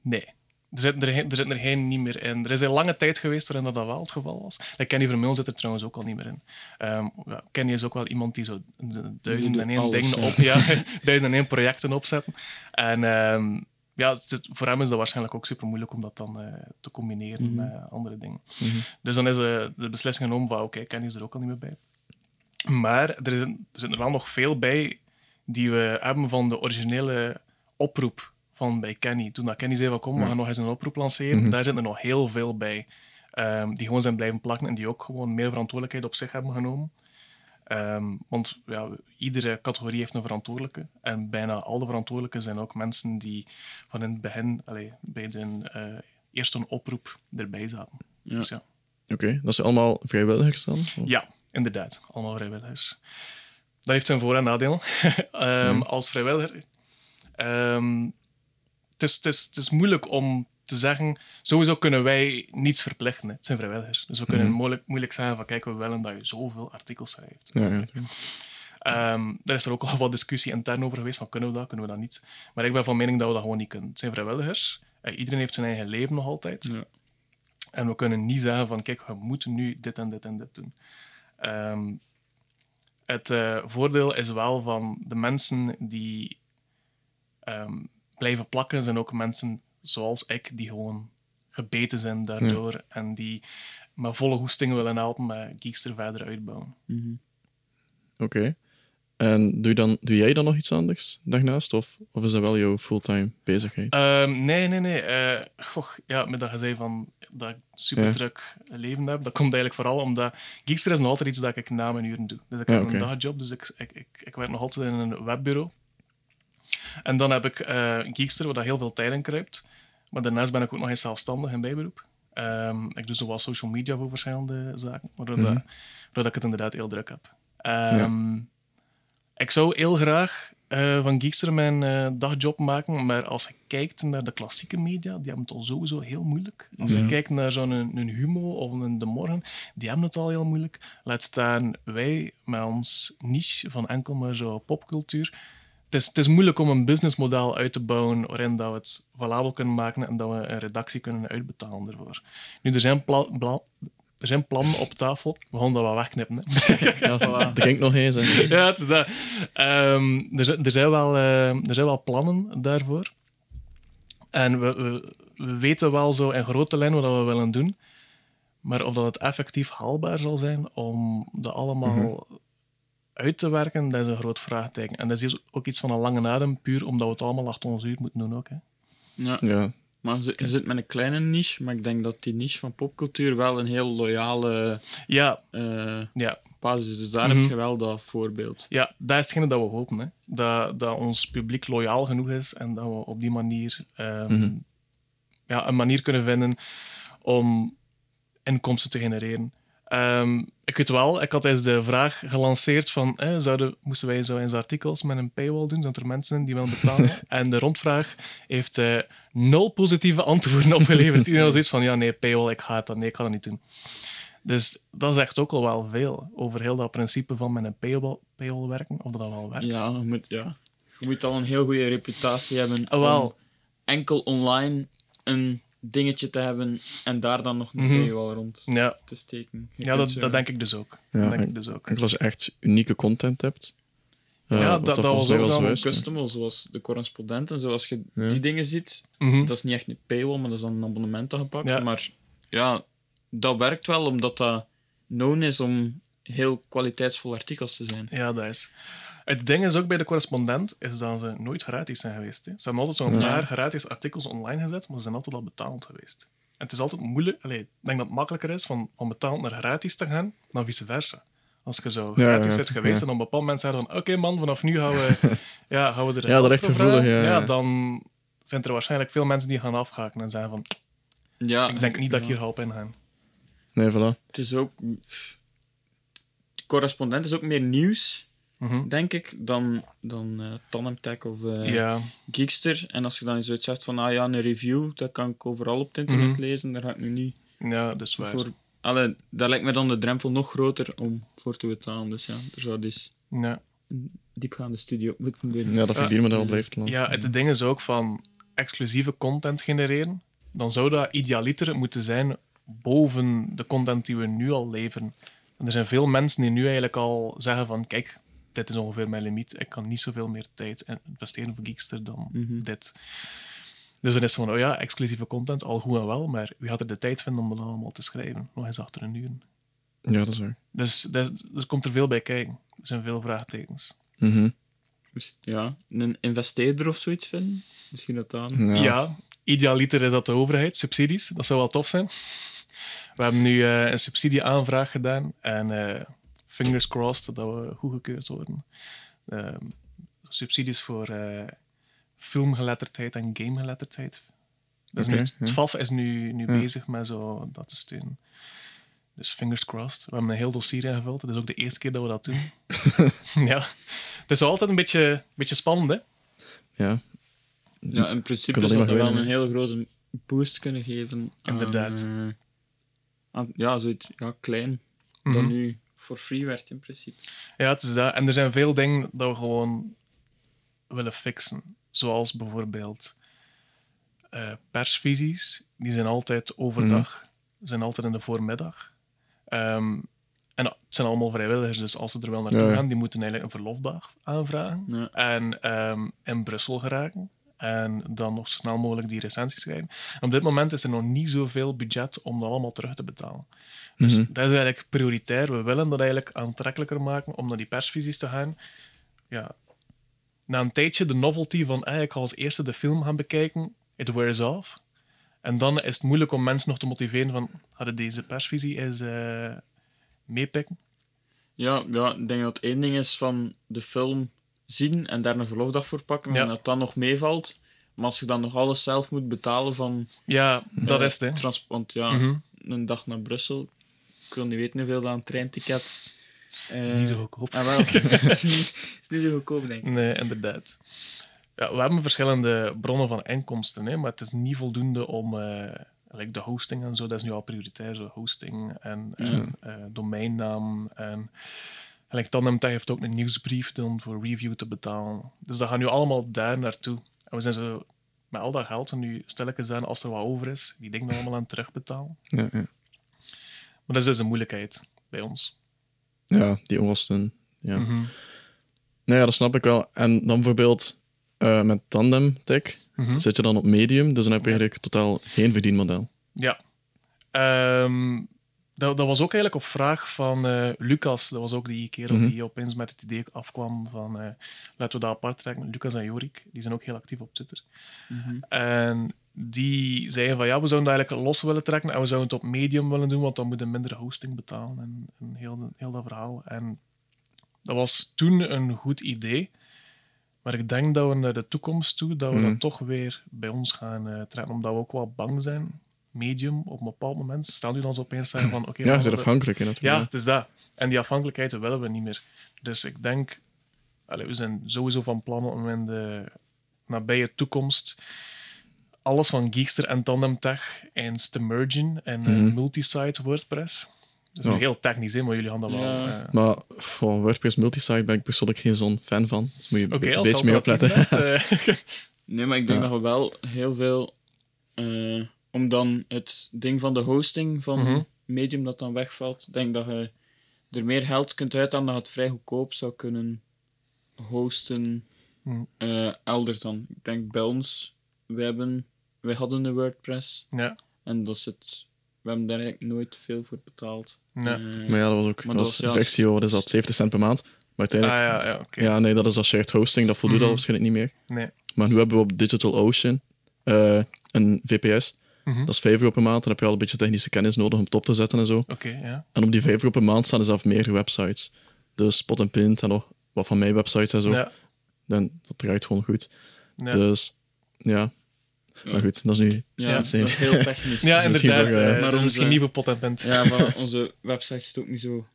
Speaker 6: nee. Er zitten er, geen- er zitten er geen niet meer in. Er is een lange tijd geweest waarin dat, dat wel het geval was. Like Kenny Vermeulen zit er trouwens ook al niet meer in. Ehm, ja, Kenny is ook wel iemand die zo duizend en één dingen op, ja, duizend en één projecten opzetten. En ehm, ja, het voor hem is dat waarschijnlijk ook super moeilijk om dat dan eh, te combineren met andere dingen. Dus dan is eh, de beslissing genomen van oké, Kenny is er ook al niet meer bij. Maar er, is, er zitten er wel nog veel bij die we hebben van de originele oproep van bij Kenny. Toen dat Kenny zei van kom, we gaan nog eens een oproep lanceren, daar zitten er nog heel veel bij. ehm, die gewoon zijn blijven plakken en die ook gewoon meer verantwoordelijkheid op zich hebben genomen. Ehm, want ja, iedere categorie heeft een verantwoordelijke. En bijna alle verantwoordelijken zijn ook mensen die van in het begin, allee, bij de eh, eerste oproep erbij zaten.
Speaker 7: Ja.
Speaker 6: Dus ja.
Speaker 5: Oké, dat zijn allemaal vrijwilligers dan? Of-
Speaker 6: Ja, inderdaad. Allemaal vrijwilligers. Dat heeft zijn voor- en nadeel. Ehm, Als vrijwilliger. ehm, het, is, het, is, het is moeilijk om te zeggen. Sowieso kunnen wij niets verplichten. Hè. Het zijn vrijwilligers. Dus we kunnen moeilijk, moeilijk zeggen van kijk, we willen dat je zoveel artikels schrijft.
Speaker 5: Ja, ja, tuurlijk.
Speaker 6: Ehm, is er ook al wat discussie intern over geweest, van kunnen we dat, kunnen we dat niet. Maar ik ben van mening dat we dat gewoon niet kunnen. Het zijn vrijwilligers. Eh, iedereen heeft zijn eigen leven nog altijd.
Speaker 7: Ja.
Speaker 6: En we kunnen niet zeggen van, kijk, we moeten nu dit en dit en dit doen. Ehm, het eh, voordeel is wel van de mensen die ehm, blijven plakken, zijn ook mensen zoals ik, die gewoon gebeten zijn daardoor en die met volle goesting willen helpen met Geekster verder uitbouwen.
Speaker 5: Oké. En doe, je dan, doe jij dan nog iets anders daarnaast? Of, of is dat wel jouw fulltime bezigheid?
Speaker 6: Ehm, nee, nee, nee. eh, goh, ja, met dat je zei van dat ik super
Speaker 5: Ja.
Speaker 6: druk leven heb, dat komt eigenlijk vooral omdat Geekster is nog altijd iets dat ik na mijn uren doe. Dus ik
Speaker 5: Ja,
Speaker 6: heb een dagjob, dus ik, ik, ik, ik werk nog altijd in een webbureau. En dan heb ik eh, Geekster, waar dat heel veel tijd in kruipt. Maar daarnaast ben ik ook nog eens zelfstandig in bijberoep. Ehm, ik doe zowel social media voor verschillende zaken, waardoor, dat, waardoor dat ik het inderdaad heel druk heb. Ehm, Ik zou heel graag eh, van Geekster mijn eh, dagjob maken, maar als je kijkt naar de klassieke media, die hebben het al sowieso heel moeilijk. Als je
Speaker 7: Ja.
Speaker 6: kijkt naar zo'n een, een Humo of een De Morgen, die hebben het al heel moeilijk. Laat staan wij met ons niche van enkel maar zo popcultuur. Het is, het is moeilijk om een businessmodel uit te bouwen waarin dat we het valabel kunnen maken en dat we een redactie kunnen uitbetalen ervoor. Nu, er zijn, pla- bla- er zijn plannen op tafel. We gaan dat wel wegknippen. Hè.
Speaker 7: Ja, voilà.
Speaker 5: Drink nog eens. Hè.
Speaker 6: ja, het is dat. Ehm, er, zijn- er, zijn wel, eh, er zijn wel plannen daarvoor. En we, we, we weten wel zo in grote lijnen wat we willen doen. Maar of dat het effectief haalbaar zal zijn om dat allemaal uit te werken, dat is een groot vraagteken. En dat is ook iets van een lange adem, puur omdat we het allemaal achter ons uur moeten doen ook. Hè.
Speaker 7: Ja.
Speaker 5: Ja.
Speaker 7: Maar je zit met een kleine niche, maar ik denk dat die niche van popcultuur wel een heel loyale
Speaker 6: Ja,
Speaker 7: eh,
Speaker 6: ja,
Speaker 7: basis is. Dus daar
Speaker 6: Mhm.
Speaker 7: heb je wel dat voorbeeld.
Speaker 6: ja, dat is hetgene dat we hopen. Hè. Dat, dat ons publiek loyaal genoeg is en dat we op die manier ehm,
Speaker 5: Mhm.
Speaker 6: ja, een manier kunnen vinden om inkomsten te genereren. Ehm, ik weet wel, ik had eens de vraag gelanceerd van eh, zouden, moesten wij zo eens artikels met een paywall doen, zodat er mensen die willen betalen? en de rondvraag heeft eh, nul positieve antwoorden opgeleverd. Iedereen was zoiets van, ja nee, paywall, ik ga het dan, nee, ik ga dat niet doen. Dus dat zegt ook al wel veel over heel dat principe van met een paywall, paywall werken, of dat dat wel werkt.
Speaker 7: Ja je, moet, ja, je moet al een heel goede reputatie hebben
Speaker 6: Ah, wel.
Speaker 7: om enkel online een dingetje te hebben en daar dan nog een paywall rond
Speaker 6: Ja,
Speaker 7: te steken. Je
Speaker 6: ja dat, dat denk ik dus ook.
Speaker 5: Ja,
Speaker 6: dat denk
Speaker 5: en-
Speaker 6: ik dus ook.
Speaker 5: Enkel als je echt unieke content hebt. Eh,
Speaker 6: Ja, dat- dat was ook
Speaker 5: wel
Speaker 7: Een zoals de correspondenten, zoals je
Speaker 5: Ja.
Speaker 7: die dingen ziet.
Speaker 6: Mhm.
Speaker 7: Dat is niet echt een paywall, maar dat is dan een abonnement gepakt.
Speaker 6: Ja.
Speaker 7: Maar ja, dat werkt wel omdat dat known is om heel kwaliteitsvol artikels te zijn.
Speaker 6: Ja, dat is. Het ding is ook bij de correspondent, is dat ze nooit gratis zijn geweest. Hè. Ze hebben altijd zo'n
Speaker 7: Ja.
Speaker 6: paar gratis artikels online gezet, maar ze zijn altijd al betaald geweest. En het is altijd moeilijk, allee, ik denk dat het makkelijker is van, van betaald naar gratis te gaan, dan vice versa. Als je zo
Speaker 5: Ja,
Speaker 6: gratis
Speaker 5: ja,
Speaker 6: zit geweest
Speaker 5: ja.
Speaker 6: en op een bepaald moment zeggen van oké man, vanaf nu gaan we, ja, gaan we er
Speaker 5: Ja, dat
Speaker 6: voor
Speaker 5: gevoelig, ja, ja.
Speaker 6: dan zijn er waarschijnlijk veel mensen die gaan afhaken en zeggen van
Speaker 7: Ja,
Speaker 6: ik denk niet dat ik hier ga op ingaan.
Speaker 5: Nee, voilà.
Speaker 7: Het is ook... De correspondent is ook meer nieuws,
Speaker 6: Mhm.
Speaker 7: denk ik, dan, dan eh Tech of eh,
Speaker 6: Ja,
Speaker 7: Geekster. En als je dan zoiets zegt van, ah ja, een review, dat kan ik overal op het internet
Speaker 6: Mhm.
Speaker 7: lezen, daar ga ik nu niet
Speaker 6: ja, dat is waar.
Speaker 7: voor... Allee, daar lijkt me dan de drempel nog groter om voor te betalen. Dus ja, er zou dus
Speaker 6: Ja.
Speaker 7: een diepgaande studie op moeten doen.
Speaker 5: Ja, dat verdienmodel blijft lang.
Speaker 6: Ja, het ding is ook van exclusieve content genereren. Dan zou dat idealiter moeten zijn boven de content die we nu al leveren. En er zijn veel mensen die nu eigenlijk al zeggen van kijk, dit is ongeveer mijn limiet. Ik kan niet zoveel meer tijd in- investeren voor Geekster dan
Speaker 7: Mhm.
Speaker 6: dit. Dus dan is het van, oh ja, exclusieve content, al goed en wel, maar wie gaat er de tijd vinden om dat allemaal te schrijven? Nog eens achter een uur.
Speaker 5: Ja, dat is waar.
Speaker 6: Dus dat- er komt er veel bij kijken. Er zijn veel vraagtekens.
Speaker 5: Mhm.
Speaker 7: Dus ja, een investeerder of zoiets vinden. Misschien dat dan.
Speaker 5: ja.
Speaker 6: Ja. idealiter is dat de overheid, subsidies. Dat zou wel tof zijn. We hebben nu eh, een subsidieaanvraag gedaan en eh, fingers crossed dat we goedgekeurd worden. Ehm, subsidies voor eh, filmgeletterdheid en gamegeletterdheid. Dus nu, het
Speaker 5: ja.
Speaker 6: FAF is nu, nu
Speaker 5: Ja.
Speaker 6: bezig met zo dat te steunen. Dus fingers crossed. We hebben een heel dossier ingevuld. Het is ook de eerste keer dat we dat doen. ja. Het is altijd een beetje, beetje spannend, hè?
Speaker 5: ja.
Speaker 7: Ja, in principe zou dat wel een hele grote boost kunnen geven. aan,
Speaker 6: Inderdaad.
Speaker 7: eh, aan- ja, zoiets ja, klein.
Speaker 6: Mhm.
Speaker 7: Dat nu voor free werd in principe.
Speaker 6: Ja, het is dat. En er zijn veel dingen dat we gewoon willen fixen. Zoals bijvoorbeeld eh, persvisies. Die zijn altijd overdag. zijn altijd in de voormiddag. Ehm, en het zijn allemaal vrijwilligers, dus als ze er wel naartoe
Speaker 5: Ja, ja.
Speaker 6: gaan, die moeten eigenlijk een verlofdag aanvragen.
Speaker 7: Ja.
Speaker 6: En ehm, in Brussel geraken. En dan nog zo snel mogelijk die recensies schrijven. En op dit moment is er nog niet zoveel budget om dat allemaal terug te betalen. Dus
Speaker 5: Mhm.
Speaker 6: dat is eigenlijk prioritair. We willen dat eigenlijk aantrekkelijker maken om naar die persvisies te gaan. Ja. Na een tijdje de novelty van eh, ik ga als eerste de film gaan bekijken, it wears off. En dan is het moeilijk om mensen nog te motiveren van hadden deze persvisie eens eh meepikken.
Speaker 7: Ja, ja, ik denk dat één ding is van de film zien en daar een verlofdag voor pakken,
Speaker 6: Ja.
Speaker 7: en dat dan nog meevalt. Maar als je dan nog alles zelf moet betalen van...
Speaker 6: Ja, dat
Speaker 7: eh,
Speaker 6: is het. Hè.
Speaker 7: want ja,
Speaker 6: Mhm.
Speaker 7: een dag naar Brussel, ik wil niet weten hoeveel dat een treinticket
Speaker 6: is niet zo goedkoop.
Speaker 7: Ah, wel. Het is, niet, is niet zo goedkoop, denk ik.
Speaker 6: Nee, inderdaad. Ja, we hebben verschillende bronnen van inkomsten, hè, maar het is niet voldoende om eh, like de hosting en zo, dat is nu al prioritair, zo hosting en, en eh, domeinnaam. En like TandemTech heeft ook een nieuwsbrief dan voor review te betalen. Dus dat gaat nu allemaal daar naartoe. En we zijn zo met al dat geld en nu stilletjes aan, als er wat over is, die dingen allemaal aan terugbetalen.
Speaker 5: Ja, ja.
Speaker 6: Maar dat is dus een moeilijkheid bij ons.
Speaker 5: ja die onkosten. Ja.
Speaker 6: Mhm.
Speaker 5: Nou ja, dat snap ik wel. En dan bijvoorbeeld eh, met Tandem Tech
Speaker 6: Mhm.
Speaker 5: zit je dan op medium, dus dan heb je eigenlijk totaal geen verdienmodel.
Speaker 6: Ja. Ehm, dat, dat was ook eigenlijk op vraag van eh, Lucas. Dat was ook die kerel
Speaker 5: Mhm.
Speaker 6: die opeens met het idee afkwam van eh, laten we dat apart trekken. Lucas en Jorik, die zijn ook heel actief op Twitter.
Speaker 7: Mhm.
Speaker 6: En die zeiden van ja, we zouden dat eigenlijk los willen trekken en we zouden het op medium willen doen, want dan moeten we minder hosting betalen en, en heel, heel dat verhaal. En dat was toen een goed idee. Maar ik denk dat we naar de toekomst toe, dat we
Speaker 5: Mhm.
Speaker 6: dat toch weer bij ons gaan eh, trekken, omdat we ook wel bang zijn. Medium, op een bepaald moment, stel nu dan zo opeens zeggen van oké,
Speaker 5: Ja, je
Speaker 6: we
Speaker 5: zit
Speaker 6: gaan-
Speaker 5: afhankelijk in natuurlijk.
Speaker 6: ja, het is dat. En die afhankelijkheid willen we niet meer. Dus ik denk, we zijn sowieso van plan om in de nabije toekomst alles van Geekster en TandemTech eens te mergen in eh,
Speaker 5: Mhm.
Speaker 6: multisite WordPress. Dat is
Speaker 5: Ja.
Speaker 6: heel technisch, hè, maar jullie gaan dat wel...
Speaker 7: Ja.
Speaker 6: eh,
Speaker 5: Maar voor WordPress multisite ben ik persoonlijk geen zo'n fan van. Dus moet je
Speaker 6: Oké,
Speaker 5: een beetje mee opletten.
Speaker 6: net, eh,
Speaker 7: Nee, maar ik denk
Speaker 5: Ja.
Speaker 7: dat we wel heel veel... eh, om dan het ding van de hosting van
Speaker 6: Mhm.
Speaker 7: Medium dat dan wegvalt, ik denk dat je er meer geld kunt uithalen dat je het vrij goedkoop zou kunnen hosten
Speaker 6: Mhm.
Speaker 7: eh, elders dan. Ik denk bij ons, wij, hebben, wij hadden een WordPress
Speaker 6: ja,
Speaker 7: en dat zit, we hebben daar eigenlijk nooit veel voor betaald.
Speaker 6: ja.
Speaker 7: Eh,
Speaker 5: Maar ja, dat was ook
Speaker 7: Maar
Speaker 5: dat was
Speaker 7: was
Speaker 5: een
Speaker 7: ja-
Speaker 5: versie, wat is dat, 70 cent per maand. Maar
Speaker 6: Ah
Speaker 5: uiteindelijk,
Speaker 6: ja, ja, oké.
Speaker 5: ja, nee, dat is als shared hosting, dat voldoet
Speaker 6: Mhm.
Speaker 5: al waarschijnlijk niet meer.
Speaker 6: Nee.
Speaker 5: Maar nu hebben we op DigitalOcean eh een VPS.
Speaker 6: Mhm.
Speaker 5: Dat is 5 euro per maand. Dan heb je al een beetje technische kennis nodig om het op te zetten en zo.
Speaker 6: Oké, ja.
Speaker 5: En op die 5 euro per maand staan er zelf meer websites. Dus Spot en Pint en nog wat van mijn websites en zo.
Speaker 6: Ja,
Speaker 5: Dan, dat draait gewoon goed.
Speaker 6: ja.
Speaker 5: Dus ja. Maar goed, dat is nu.
Speaker 7: ja, dat is heel technisch.
Speaker 6: ja inderdaad.
Speaker 5: voor, eh,
Speaker 6: eh,
Speaker 7: maar
Speaker 6: dat is misschien
Speaker 7: onze-
Speaker 6: nieuwe potentpunt.
Speaker 7: Ja, maar onze website zit ook niet zo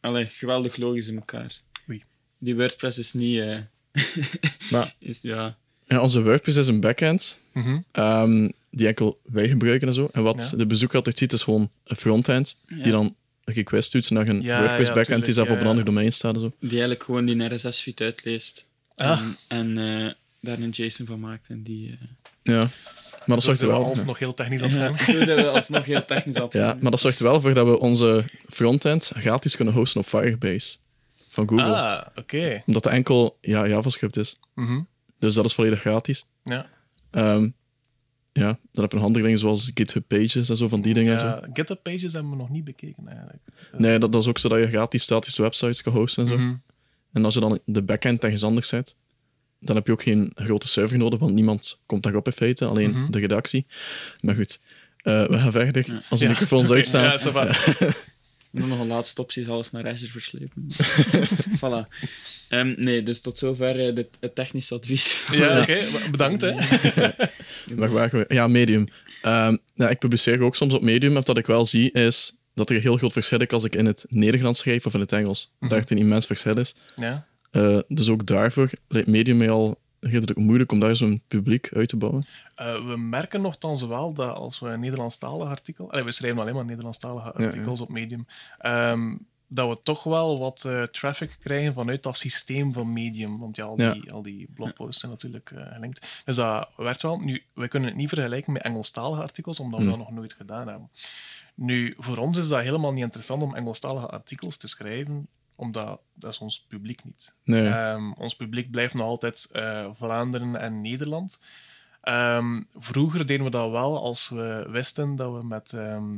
Speaker 7: allee, geweldig logisch in elkaar.
Speaker 6: Oei.
Speaker 7: Die WordPress is niet. eh,
Speaker 5: Maar-
Speaker 7: is, ja.
Speaker 5: Ja, onze WordPress is een backend.
Speaker 6: Mhm.
Speaker 5: ehm, die enkel wij gebruiken en zo. En wat
Speaker 6: Ja.
Speaker 5: de bezoeker altijd ziet, is gewoon een frontend.
Speaker 7: Ja.
Speaker 5: Die dan een request doet naar een
Speaker 6: Ja,
Speaker 5: WordPress
Speaker 6: ja,
Speaker 5: backend die zelf op
Speaker 6: ja,
Speaker 5: een ander
Speaker 6: ja.
Speaker 5: domein staat en zo.
Speaker 7: Die eigenlijk gewoon die RSS-feed uitleest.
Speaker 6: Ah.
Speaker 7: En, en eh, daar een JSON van maakt. En die. eh,
Speaker 5: Ja. Maar dat
Speaker 6: Zo
Speaker 5: zorgt er wel.
Speaker 6: alsnog heel technisch aan het
Speaker 7: ja,
Speaker 6: gaan.
Speaker 7: zijn we alsnog heel technisch aan het
Speaker 5: Ja, maar dat zorgt er wel voor dat we onze frontend gratis kunnen hosten op Firebase van Google.
Speaker 6: Ah, oké.
Speaker 5: Omdat dat enkel ja, JavaScript is.
Speaker 6: Mhm.
Speaker 5: Dus dat is volledig gratis.
Speaker 6: Ja.
Speaker 5: Ehm, ja, dan heb je nog andere dingen zoals GitHub Pages en zo van die dingen. en zo.
Speaker 6: Ja, GitHub pages hebben we nog niet bekeken eigenlijk.
Speaker 5: Nee, dat, dat is ook zo dat je gratis statische websites kan hosten en zo.
Speaker 6: Mhm.
Speaker 5: En als je dan de backend ergens anders zet, dan heb je ook geen grote server nodig, want niemand komt daarop in feite, alleen
Speaker 6: Mhm.
Speaker 5: de redactie. Maar goed, eh, we gaan verder. Als de
Speaker 6: Ja,
Speaker 5: microfoons
Speaker 6: oké,
Speaker 5: uitstaan.
Speaker 6: Ja, va.
Speaker 7: Nog een laatste optie is alles naar Azure verslepen. voilà. Ehm, nee, dus tot zover eh, dit, het technisch advies.
Speaker 6: Ja, oké. Bedankt, hè.
Speaker 5: Waar waren we? Ja, Medium. Ehm, ja, ik publiceer ook soms op Medium. Wat ik wel zie is dat er een heel groot verschil is als ik in het Nederlands schrijf of in het Engels.
Speaker 6: Mhm.
Speaker 5: Daar het een immens verschil is.
Speaker 6: Ja.
Speaker 5: Eh, dus ook daarvoor lijkt Medium mij al redelijk moeilijk om daar zo'n publiek uit te bouwen.
Speaker 6: Eh, we merken nogthans wel dat als we een Nederlandstalig artikel... Allee, we schrijven alleen maar Nederlandstalige
Speaker 5: ja.
Speaker 6: artikels op Medium. ehm, dat we toch wel wat eh, traffic krijgen vanuit dat systeem van Medium. Want ja, al
Speaker 5: Ja.
Speaker 6: die, al die blogposts zijn natuurlijk eh, gelinkt. Dus dat werkt wel. Nu, we kunnen het niet vergelijken met Engelstalige artikels, omdat we
Speaker 5: Hmm.
Speaker 6: dat nog nooit gedaan hebben. Nu, voor ons is dat helemaal niet interessant om Engelstalige artikels te schrijven, omdat dat is ons publiek niet.
Speaker 5: Nee,
Speaker 6: Ehm, ons publiek blijft nog altijd eh, Vlaanderen en Nederland. Ehm, vroeger deden we dat wel als we wisten dat we met, ehm,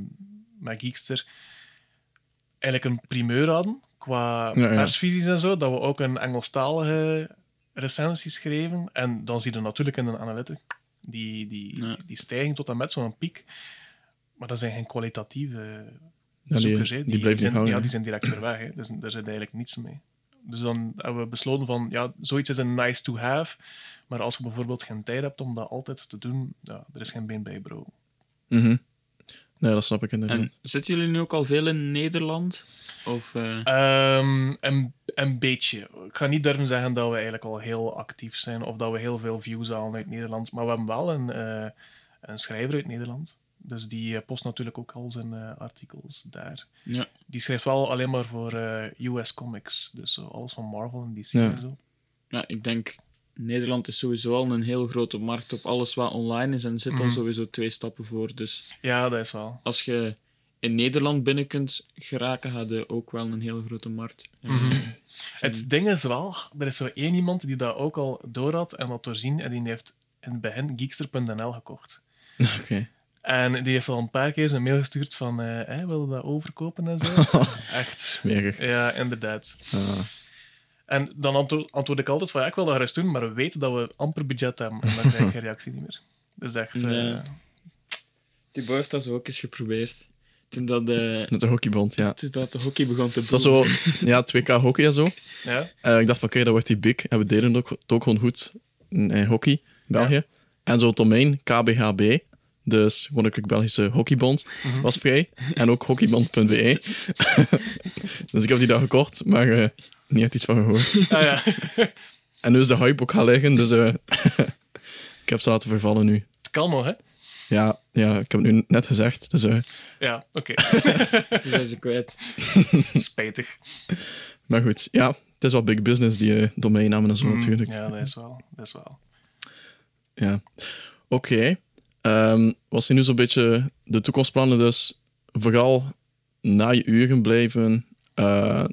Speaker 6: met Geekster eigenlijk een primeur hadden qua
Speaker 5: Ja, ja.
Speaker 6: persvisies en zo, dat we ook een Engelstalige recensie schreven. En dan zie je natuurlijk in een analytic die, die,
Speaker 7: Ja.
Speaker 6: die stijging tot en met zo'n piek. Maar dat zijn geen kwalitatieve
Speaker 5: Ja, die-
Speaker 6: bezoekers. hè.
Speaker 5: die
Speaker 6: die, zijn, ja, die zijn direct weer weg. Dus daar zit eigenlijk niets mee. Dus dan hebben we besloten van, ja, zoiets is een nice to have. Maar als je bijvoorbeeld geen tijd hebt om dat altijd te doen, ja, er is geen been bij, bro.
Speaker 5: Mhm. Nee, dat snap ik inderdaad.
Speaker 7: En zitten jullie nu ook al veel in Nederland? Of, eh,
Speaker 6: Ehm, een, een beetje. Ik ga niet durven zeggen dat we eigenlijk al heel actief zijn of dat we heel veel views halen uit Nederland. Maar we hebben wel een, eh, een schrijver uit Nederland. Dus die eh, post natuurlijk ook al zijn eh, artikels daar.
Speaker 7: Ja.
Speaker 6: Die schrijft wel alleen maar voor eh, US Comics. Dus alles van Marvel en DC
Speaker 5: Ja.
Speaker 6: en zo.
Speaker 7: ja, ik denk, Nederland is sowieso al een heel grote markt op alles wat online is en zit al
Speaker 6: Mhm.
Speaker 7: sowieso twee stappen voor. Dus
Speaker 6: Ja, dat is wel.
Speaker 7: als je in Nederland binnen kunt geraken, had je ook wel een heel grote markt. Eh,
Speaker 6: Mhm. Het ding is wel, er is zo één iemand die dat ook al door had en dat doorzien. En die heeft in het begin geekster.nl gekocht.
Speaker 5: Oké.
Speaker 6: En die heeft al een paar keer een mail gestuurd van, eh hey, wil je dat overkopen en zo? Echt.
Speaker 5: Smerig.
Speaker 6: Ja, inderdaad.
Speaker 5: Ah.
Speaker 6: En dan antwo- antwoord ik altijd van, ja, ik wil dat gerust doen, maar we weten dat we amper budget hebben. En dan krijg ik geen reactie niet meer. Dat is echt... eh,
Speaker 7: Ja. Thibaut heeft dat zo ook eens geprobeerd. Toen dat de,
Speaker 5: Met de hockeybond, ja.
Speaker 7: toen dat de hockey begon te
Speaker 5: Het was zo, ja, 2K hockey en zo.
Speaker 6: ja.
Speaker 5: Eh, ik dacht van, oké, dat wordt die big. En we deden het ook, het ook gewoon goed in, in hockey, België. En zo het domein KBHB, dus Koninklijk Belgische Hockeybond, was vrij. En ook hockeybond.be. dus ik heb die daar gekocht, maar eh, niet echt iets van gehoord.
Speaker 6: Ah, ja.
Speaker 5: En nu is de hype ook gaan liggen, dus eh, ik heb ze laten vervallen nu.
Speaker 6: Het kan nog, hè?
Speaker 5: Ja, ja, ik heb het nu net gezegd, dus... eh,
Speaker 6: Ja, oké.
Speaker 7: Die zijn ze kwijt.
Speaker 6: Spijtig.
Speaker 5: maar goed, ja, het is wel big business, die eh, domeinnamen en zo
Speaker 6: Mm,
Speaker 5: natuurlijk.
Speaker 6: Ja, dat is wel. Dat is wel.
Speaker 5: Ja. Oké. Ehm, wat zijn nu zo'n beetje de toekomstplannen? Dus vooral na je uren blijven, eh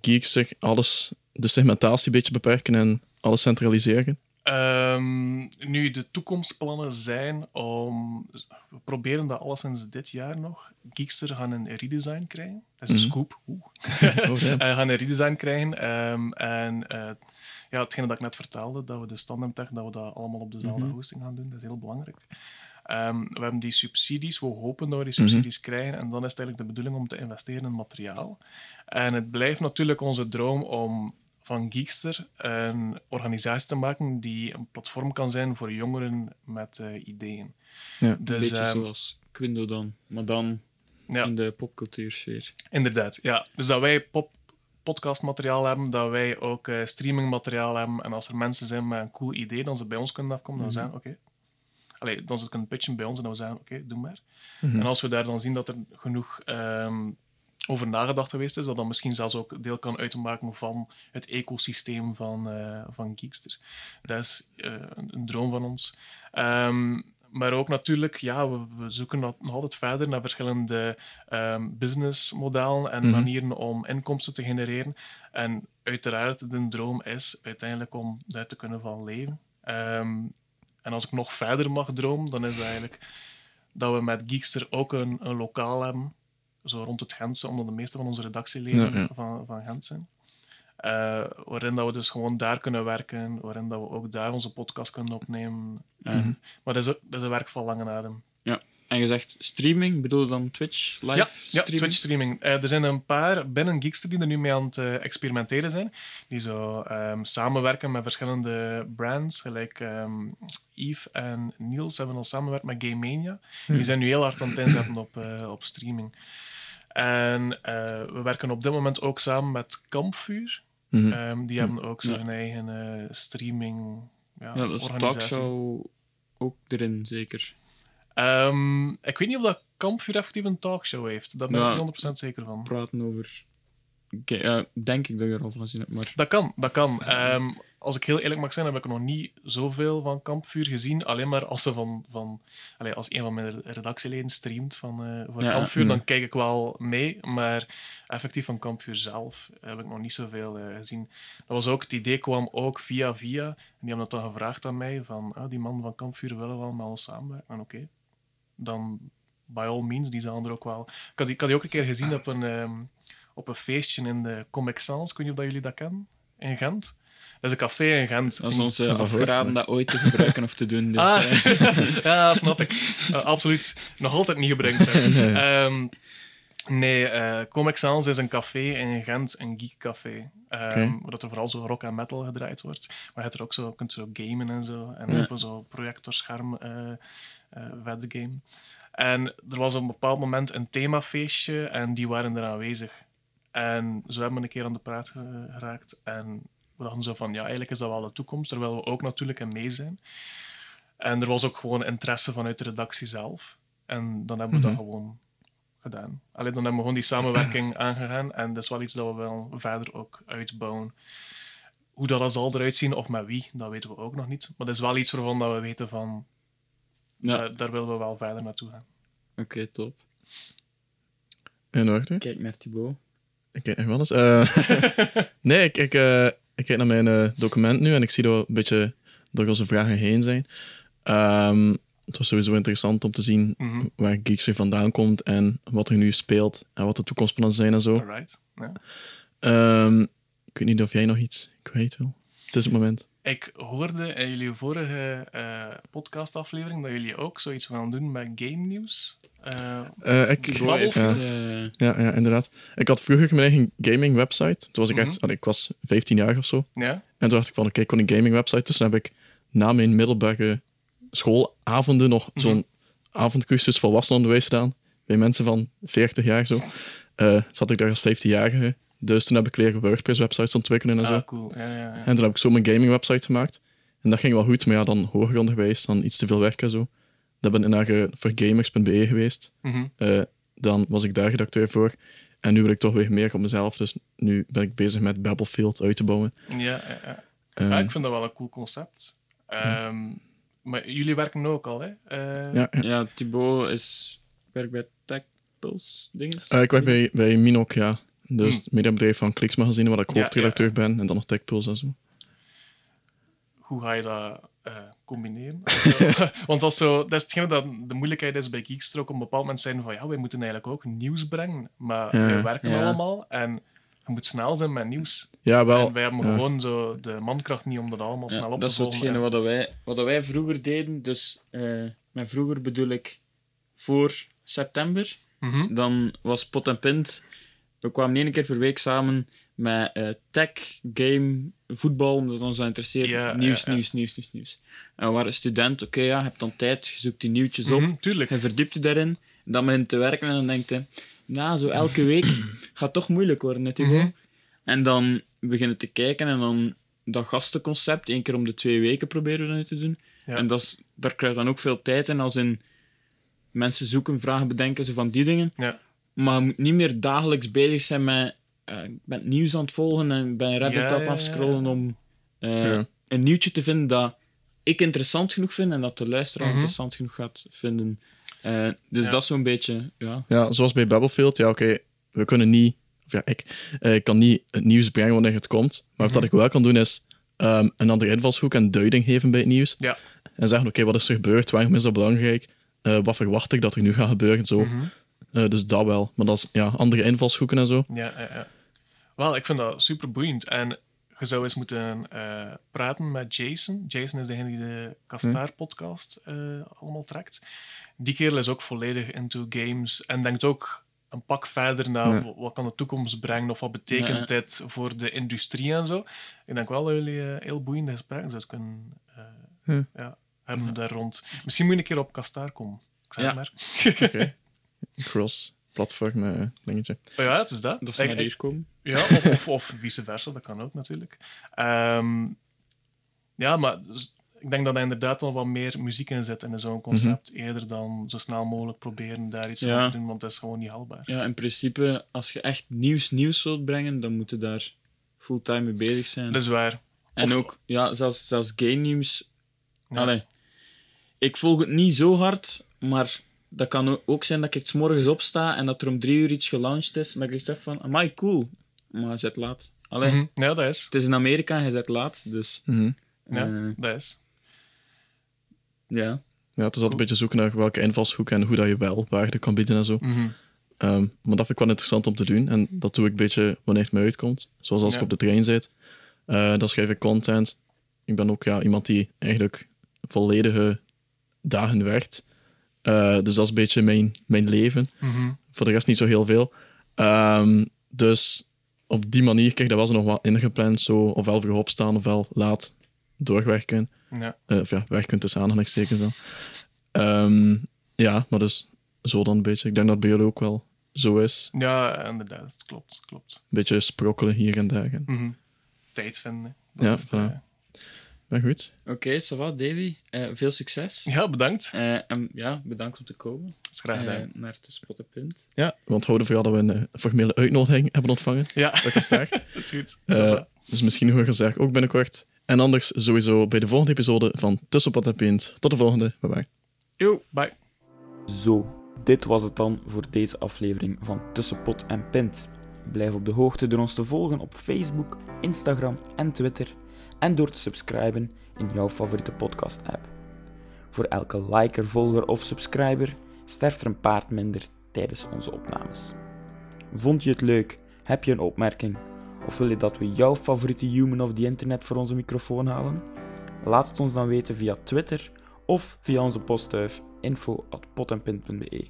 Speaker 5: geekster, alles, de segmentatie een beetje beperken en alles centraliseren.
Speaker 6: Ehm, nu, de toekomstplannen zijn om... We proberen dat alleszins dit jaar nog. Geekster gaan een redesign krijgen. Dat is een
Speaker 5: Mhm.
Speaker 6: scoop.
Speaker 5: Oh.
Speaker 6: Eh, gaan een redesign krijgen. Ehm, en eh, ja, hetgene dat ik net vertelde, dat we de Standem Tech, dat we dat allemaal op dezelfde hosting gaan doen, dat is heel belangrijk. Ehm, we hebben die subsidies, we hopen dat we die subsidies krijgen. En dan is het eigenlijk de bedoeling om te investeren in materiaal. En het blijft natuurlijk onze droom om van Geekster een organisatie te maken die een platform kan zijn voor jongeren met eh, ideeën.
Speaker 5: Ja.
Speaker 7: Een
Speaker 6: Dus,
Speaker 7: beetje
Speaker 6: ehm,
Speaker 7: zoals Quindo dan, maar dan
Speaker 6: ja.
Speaker 7: in de popcultuursfeer.
Speaker 6: Inderdaad, ja. Dus dat wij pop podcastmateriaal hebben, dat wij ook eh, streamingmateriaal hebben. En als er mensen zijn met een cool idee, dan ze bij ons kunnen afkomen, dan zeggen oké. Allee, dan ze kunnen pitchen bij ons en dan we zeggen oké, doe maar. En als we daar dan zien dat er genoeg ehm, over nagedacht geweest is, dat dan misschien zelfs ook deel kan uitmaken van het ecosysteem van, eh, van Geekster. Dat is eh, een, een droom van ons. Ehm, maar ook natuurlijk, ja, we, we zoeken nog nog altijd verder naar verschillende ehm, businessmodellen en
Speaker 5: Mhm.
Speaker 6: manieren om inkomsten te genereren. En uiteraard, de droom is uiteindelijk om daar te kunnen van leven. Ehm, en als ik nog verder mag dromen, dan is het eigenlijk dat we met Geekster ook een, een lokaal hebben, zo rond het Gentse, omdat de meeste van onze redactieleden
Speaker 5: Ja, ja.
Speaker 6: Van, van Gent zijn. Eh, waarin dat we dus gewoon daar kunnen werken, waarin dat we ook daar onze podcast kunnen opnemen. En-
Speaker 5: Mhm.
Speaker 6: Maar dat is, dat is een werk van lange adem.
Speaker 7: En je zegt streaming, bedoel je dan Twitch, live
Speaker 6: Ja, ja
Speaker 7: streaming?
Speaker 6: Twitch streaming. Eh, er zijn een paar binnen Geekster die er nu mee aan het eh, experimenteren zijn. Die zo ehm, samenwerken met verschillende brands. Gelijk ehm Yves en Niels hebben al samengewerkt met Game Mania. Die zijn nu heel hard aan het inzetten op, op streaming. En eh, we werken op dit moment ook samen met Kampvuur.
Speaker 5: Mhm.
Speaker 6: Ehm, die hebben ook zo
Speaker 7: Ja.
Speaker 6: hun eigen eh, streaming ja,
Speaker 7: Ja, dat is
Speaker 6: organisatie.
Speaker 7: talkshow ook erin, zeker.
Speaker 6: Ehm, ik weet niet of dat Kampvuur effectief een talkshow heeft. Daar ben ik niet 100% zeker van.
Speaker 7: Praten over... Denk ik dat je er al van gezien hebt, maar...
Speaker 6: Dat kan, dat kan. Ehm, als ik heel eerlijk mag zijn, heb ik nog niet zoveel van Kampvuur gezien. Alleen maar als, ze van, van, allee, als een van mijn redactieleden streamt van, eh voor
Speaker 7: Ja,
Speaker 6: Kampvuur,
Speaker 5: mm.
Speaker 6: dan kijk ik wel mee. Maar effectief van Kampvuur zelf heb ik nog niet zoveel eh, gezien. Dat was ook, het idee kwam ook via via. En die hebben dat dan gevraagd aan mij, van ah, die man van Kampvuur willen wel met ons samenwerken. En oké, dan by all means, die zouden er ook wel... Ik had, die- ik had die ook een keer gezien op een, ehm, op een feestje in de Comic Sans. Ik weet niet of dat jullie dat kennen, in Gent. Dat is een café in Gent.
Speaker 7: Dat is ons eh, afgeraden dat ooit te gebruiken of te doen. Dus,
Speaker 6: Ah.
Speaker 7: eh,
Speaker 6: ja, snap ik. Eh, absoluut. Nog altijd niet gebruikt. trouwens.
Speaker 5: Nee.
Speaker 6: Ehm, nee, eh Comic Sans is een café in Gent, een geekcafé. Ehm
Speaker 5: Oké.
Speaker 6: Waar dat er vooral zo rock en metal gedraaid wordt. Maar je hebt er ook zo, kunt zo gamen en zo. En
Speaker 7: Ja.
Speaker 6: op een zo projectorscherm verder game. En er was op een bepaald moment een themafeestje en die waren er aanwezig. En zo hebben we een keer aan de praat ge- geraakt. En we dachten zo van, ja, eigenlijk is dat wel de toekomst. Daar willen we ook natuurlijk in mee zijn. En er was ook gewoon interesse vanuit de redactie zelf. En dan hebben we dat gewoon gedaan. Alleen dan hebben we gewoon die samenwerking aangegaan. En dat is wel iets dat we wel verder ook uitbouwen. Hoe dat zal eruit zien of met wie, dat weten we ook nog niet. Maar dat is wel iets waarvan dat we weten van...
Speaker 7: Ja.
Speaker 6: Daar, daar willen we wel verder naartoe gaan.
Speaker 7: Oké, top.
Speaker 5: En wacht.
Speaker 7: Kijk naar Thibaut.
Speaker 5: Ik kijk eens. Eh, nee, ik, ik, eh, ik kijk naar mijn eh, document nu en ik zie dat we een beetje door onze vragen heen zijn. Ehm, het was sowieso interessant om te zien
Speaker 6: Mhm.
Speaker 5: waar Geeks weer vandaan komt en wat er nu speelt en wat de toekomstplannen zijn en zo.
Speaker 6: Alright.
Speaker 5: Ehm, ik weet niet of jij nog iets kwijt wil. Het is het moment.
Speaker 6: Ik hoorde in jullie vorige eh, podcastaflevering dat jullie ook zoiets gaan doen met game nieuws. Eh,
Speaker 5: Eh, ik,
Speaker 6: heeft
Speaker 5: ja,
Speaker 6: het.
Speaker 5: Ja, ja, inderdaad. Ik had vroeger mijn eigen gaming website. Toen was ik echt,
Speaker 6: Mhm.
Speaker 5: allee, ik was 15 jaar of zo.
Speaker 6: ja?
Speaker 5: En toen dacht ik van, oké, ik kon een gaming website. Dus toen heb ik na mijn middelbare schoolavonden nog
Speaker 6: Mhm.
Speaker 5: zo'n avondcursus volwassenenonderwijs gedaan. Bij mensen van 40 jaar zo. Eh, zat ik daar als 15-jarige. Dus toen heb ik leren WordPress websites ontwikkelen en zo.
Speaker 6: Ah, cool. Ja, ja, ja.
Speaker 5: En toen heb ik zo mijn gaming website gemaakt. En dat ging wel goed, maar ja, dan hoger onderwijs, dan iets te veel werk en zo. Dan ben ik naar eh, voor gamers.be geweest.
Speaker 6: Mhm.
Speaker 5: Eh, dan was ik daar redacteur voor. En nu wil ik toch weer meer op mezelf. Dus nu ben ik bezig met Battlefield uit te bouwen.
Speaker 6: ja, ja, ja.
Speaker 5: Eh,
Speaker 6: Ja, ik vind dat wel een cool concept. Ehm, Maar jullie werken ook al, hè? Eh,
Speaker 5: ja, ja.
Speaker 7: ja, Thibaut is, werkt bij TechPulse, dinges.
Speaker 5: Eh, ik werk bij, bij Minok, ja. Dus het mediabedrijf van Kliks Magazine, waar ik.
Speaker 6: Ja,
Speaker 5: hoofdredacteur ben. En dan nog TechPulse en zo.
Speaker 6: Hoe ga je dat eh, combineren? Want dat is, zo, dat is hetgene dat de moeilijkheid is bij Geekster ook op een bepaald moment zijn van ja, wij moeten eigenlijk ook nieuws brengen. Maar
Speaker 5: Ja.
Speaker 6: wij werken
Speaker 7: Ja.
Speaker 6: allemaal en je moet snel zijn met nieuws.
Speaker 5: Ja, wel.
Speaker 6: en wij hebben
Speaker 5: ja.
Speaker 6: gewoon zo de mankracht niet om dat allemaal
Speaker 7: Ja,
Speaker 6: snel op
Speaker 7: dat
Speaker 6: te
Speaker 7: is
Speaker 6: volgen.
Speaker 7: hetgene wat dat wij, wat dat wij vroeger deden. Dus eh, met vroeger bedoel ik voor september.
Speaker 6: Mhm.
Speaker 7: Dan was Pot en Pint. We kwamen één keer per week samen met eh, tech, game, voetbal, omdat ons dat interesseert. Nieuws, nieuws, nieuws, nieuws, nieuws. En we waren student, oké, ja, je hebt dan tijd, je zoekt die nieuwtjes op,
Speaker 6: Mhm, tuurlijk.
Speaker 7: je verdiept je daarin, dan begint te werken en dan denkt je, nou, zo elke week gaat toch moeilijk worden, natuurlijk.
Speaker 6: Mhm.
Speaker 7: En dan beginnen te kijken en dan dat gastenconcept, één keer om de twee weken proberen we dat nu te doen.
Speaker 6: Ja.
Speaker 7: En dat is, daar krijg je dan ook veel tijd in, als in mensen zoeken, vragen bedenken, zo van die dingen.
Speaker 6: Ja.
Speaker 7: Maar je moet niet meer dagelijks bezig zijn met... eh, ik ben het nieuws aan het volgen en ik ben Reddit
Speaker 6: Ja,
Speaker 7: aan het
Speaker 6: ja,
Speaker 7: afscrollen
Speaker 6: ja.
Speaker 7: om eh,
Speaker 5: Ja.
Speaker 7: een nieuwtje te vinden dat ik interessant genoeg vind en dat de luisteraar
Speaker 6: Mhm.
Speaker 7: interessant genoeg gaat vinden. Eh, dus
Speaker 6: Ja.
Speaker 7: dat is zo'n beetje... Ja.
Speaker 5: Ja, zoals bij Battlefield. Ja, oké, we kunnen niet... Of ja, ik, eh, ik kan niet het nieuws brengen wanneer het komt. Maar wat ik wel kan doen, is ehm, een andere invalshoek en duiding geven bij het nieuws.
Speaker 6: Ja.
Speaker 5: En zeggen, oké, wat is er gebeurd? Waarom is dat belangrijk? Eh, wat verwacht ik dat er nu gaat gebeuren? Zo.
Speaker 6: Mhm.
Speaker 5: Eh, dus dat wel. Maar dat is ja, andere invalshoeken en zo.
Speaker 6: Ja, ja, ja. Wel, ik vind dat super boeiend. En je zou eens moeten eh, praten met Jason. Jason is degene die de Kastaar-podcast eh, allemaal trekt. Die kerel is ook volledig into games en denkt ook een pak verder naar
Speaker 5: Ja.
Speaker 6: wat kan de toekomst brengen of wat betekent
Speaker 7: Ja.
Speaker 6: dit voor de industrie en zo. Ik denk wel dat jullie heel boeiende gesprekken zouden kunnen eh,
Speaker 5: Ja.
Speaker 6: hebben daar rond. Misschien moet je een keer op Kastaar komen. Ik zeg maar.
Speaker 5: Oké. Cross-platform eh, dingetje.
Speaker 6: Oh ja, het is dat.
Speaker 7: Dat ze
Speaker 6: Ik-
Speaker 7: naar hier komen.
Speaker 6: Ja, of, of, of vice versa, dat kan ook natuurlijk. Ehm, ja, maar dus, ik denk dat er inderdaad al wat meer muziek in zit in zo'n concept. Eerder dan zo snel mogelijk proberen daar iets
Speaker 7: Ja.
Speaker 6: aan te doen, want dat is gewoon niet haalbaar.
Speaker 7: Ja, in principe, als je echt nieuws nieuws wilt brengen, dan moet je daar fulltime mee bezig zijn.
Speaker 6: Dat is waar.
Speaker 7: en
Speaker 6: of-
Speaker 7: ook, ja, zelfs, zelfs game nieuws.
Speaker 6: Ja.
Speaker 7: Allee, ik volg het niet zo hard, maar dat kan ook zijn dat ik 's morgens opsta en dat er om drie uur iets gelaunched is. En dat ik zeg van, amai, cool. Maar je zit laat. Allee,
Speaker 6: Mhm. Ja, dat is.
Speaker 7: het is in Amerika en je zit laat, dus...
Speaker 5: Mhm.
Speaker 6: Ja,
Speaker 7: eh,
Speaker 6: dat is.
Speaker 7: ja.
Speaker 5: Ja, het is altijd een beetje zoeken naar welke invalshoek en hoe dat je wel waarde kan bieden en zo.
Speaker 6: Mhm.
Speaker 5: Ehm, maar dat vind ik wel interessant om te doen. En dat doe ik een beetje wanneer het me uitkomt. Zoals als
Speaker 6: Ja.
Speaker 5: ik op de trein zit. eh, dan schrijf ik content. Ik ben ook ja, iemand die eigenlijk volledige dagen werkt. Eh, dus dat is een beetje mijn, mijn leven.
Speaker 6: Mhm.
Speaker 5: Voor de rest niet zo heel veel. Ehm, dus op die manier ik dat zo nog wat ingepland. Zo, ofwel vroeg opstaan, ofwel laat doorwerken.
Speaker 6: Ja.
Speaker 5: Eh, of ja, werken tussen aanhalingstekens dan. Ehm, ja, maar dus zo dan een beetje. Ik denk dat bij jullie ook wel zo is.
Speaker 6: Ja, inderdaad. Klopt, klopt.
Speaker 5: Een beetje sprokkelen hier en daar.
Speaker 6: Mhm. Tijd vinden. Dat
Speaker 5: Ja,
Speaker 6: is het.
Speaker 5: Maar goed.
Speaker 7: Oké, ça va, Davy. Eh, veel succes.
Speaker 6: Ja, bedankt.
Speaker 7: Eh, en ja, bedankt om te komen
Speaker 6: Dat is graag gedaan.
Speaker 7: eh, naar de Spot en Punt.
Speaker 5: Ja, want houden vooral dat we een formele uitnodiging hebben ontvangen.
Speaker 6: ja,
Speaker 5: Dat is daar.
Speaker 6: dat is goed.
Speaker 5: Eh, dus misschien horen we ze ook binnenkort. En anders sowieso bij de volgende episode van Tussenpot en Pint. Tot de volgende. Bye bye.
Speaker 6: Yo, bye.
Speaker 7: Zo, dit was het dan voor deze aflevering van Tussenpot en Pint. Blijf op de hoogte door ons te volgen op Facebook, Instagram en Twitter. En door te subscriben in jouw favoriete podcast-app. Voor elke liker, volger of subscriber sterft er een paard minder tijdens onze opnames. Vond je het leuk? Heb je een opmerking? Of wil je dat we jouw favoriete human of the internet voor onze microfoon halen? Laat het ons dan weten via Twitter of via onze postduif info.potenpint.be.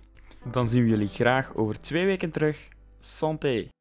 Speaker 7: Dan zien we jullie graag over twee weken terug. Santé!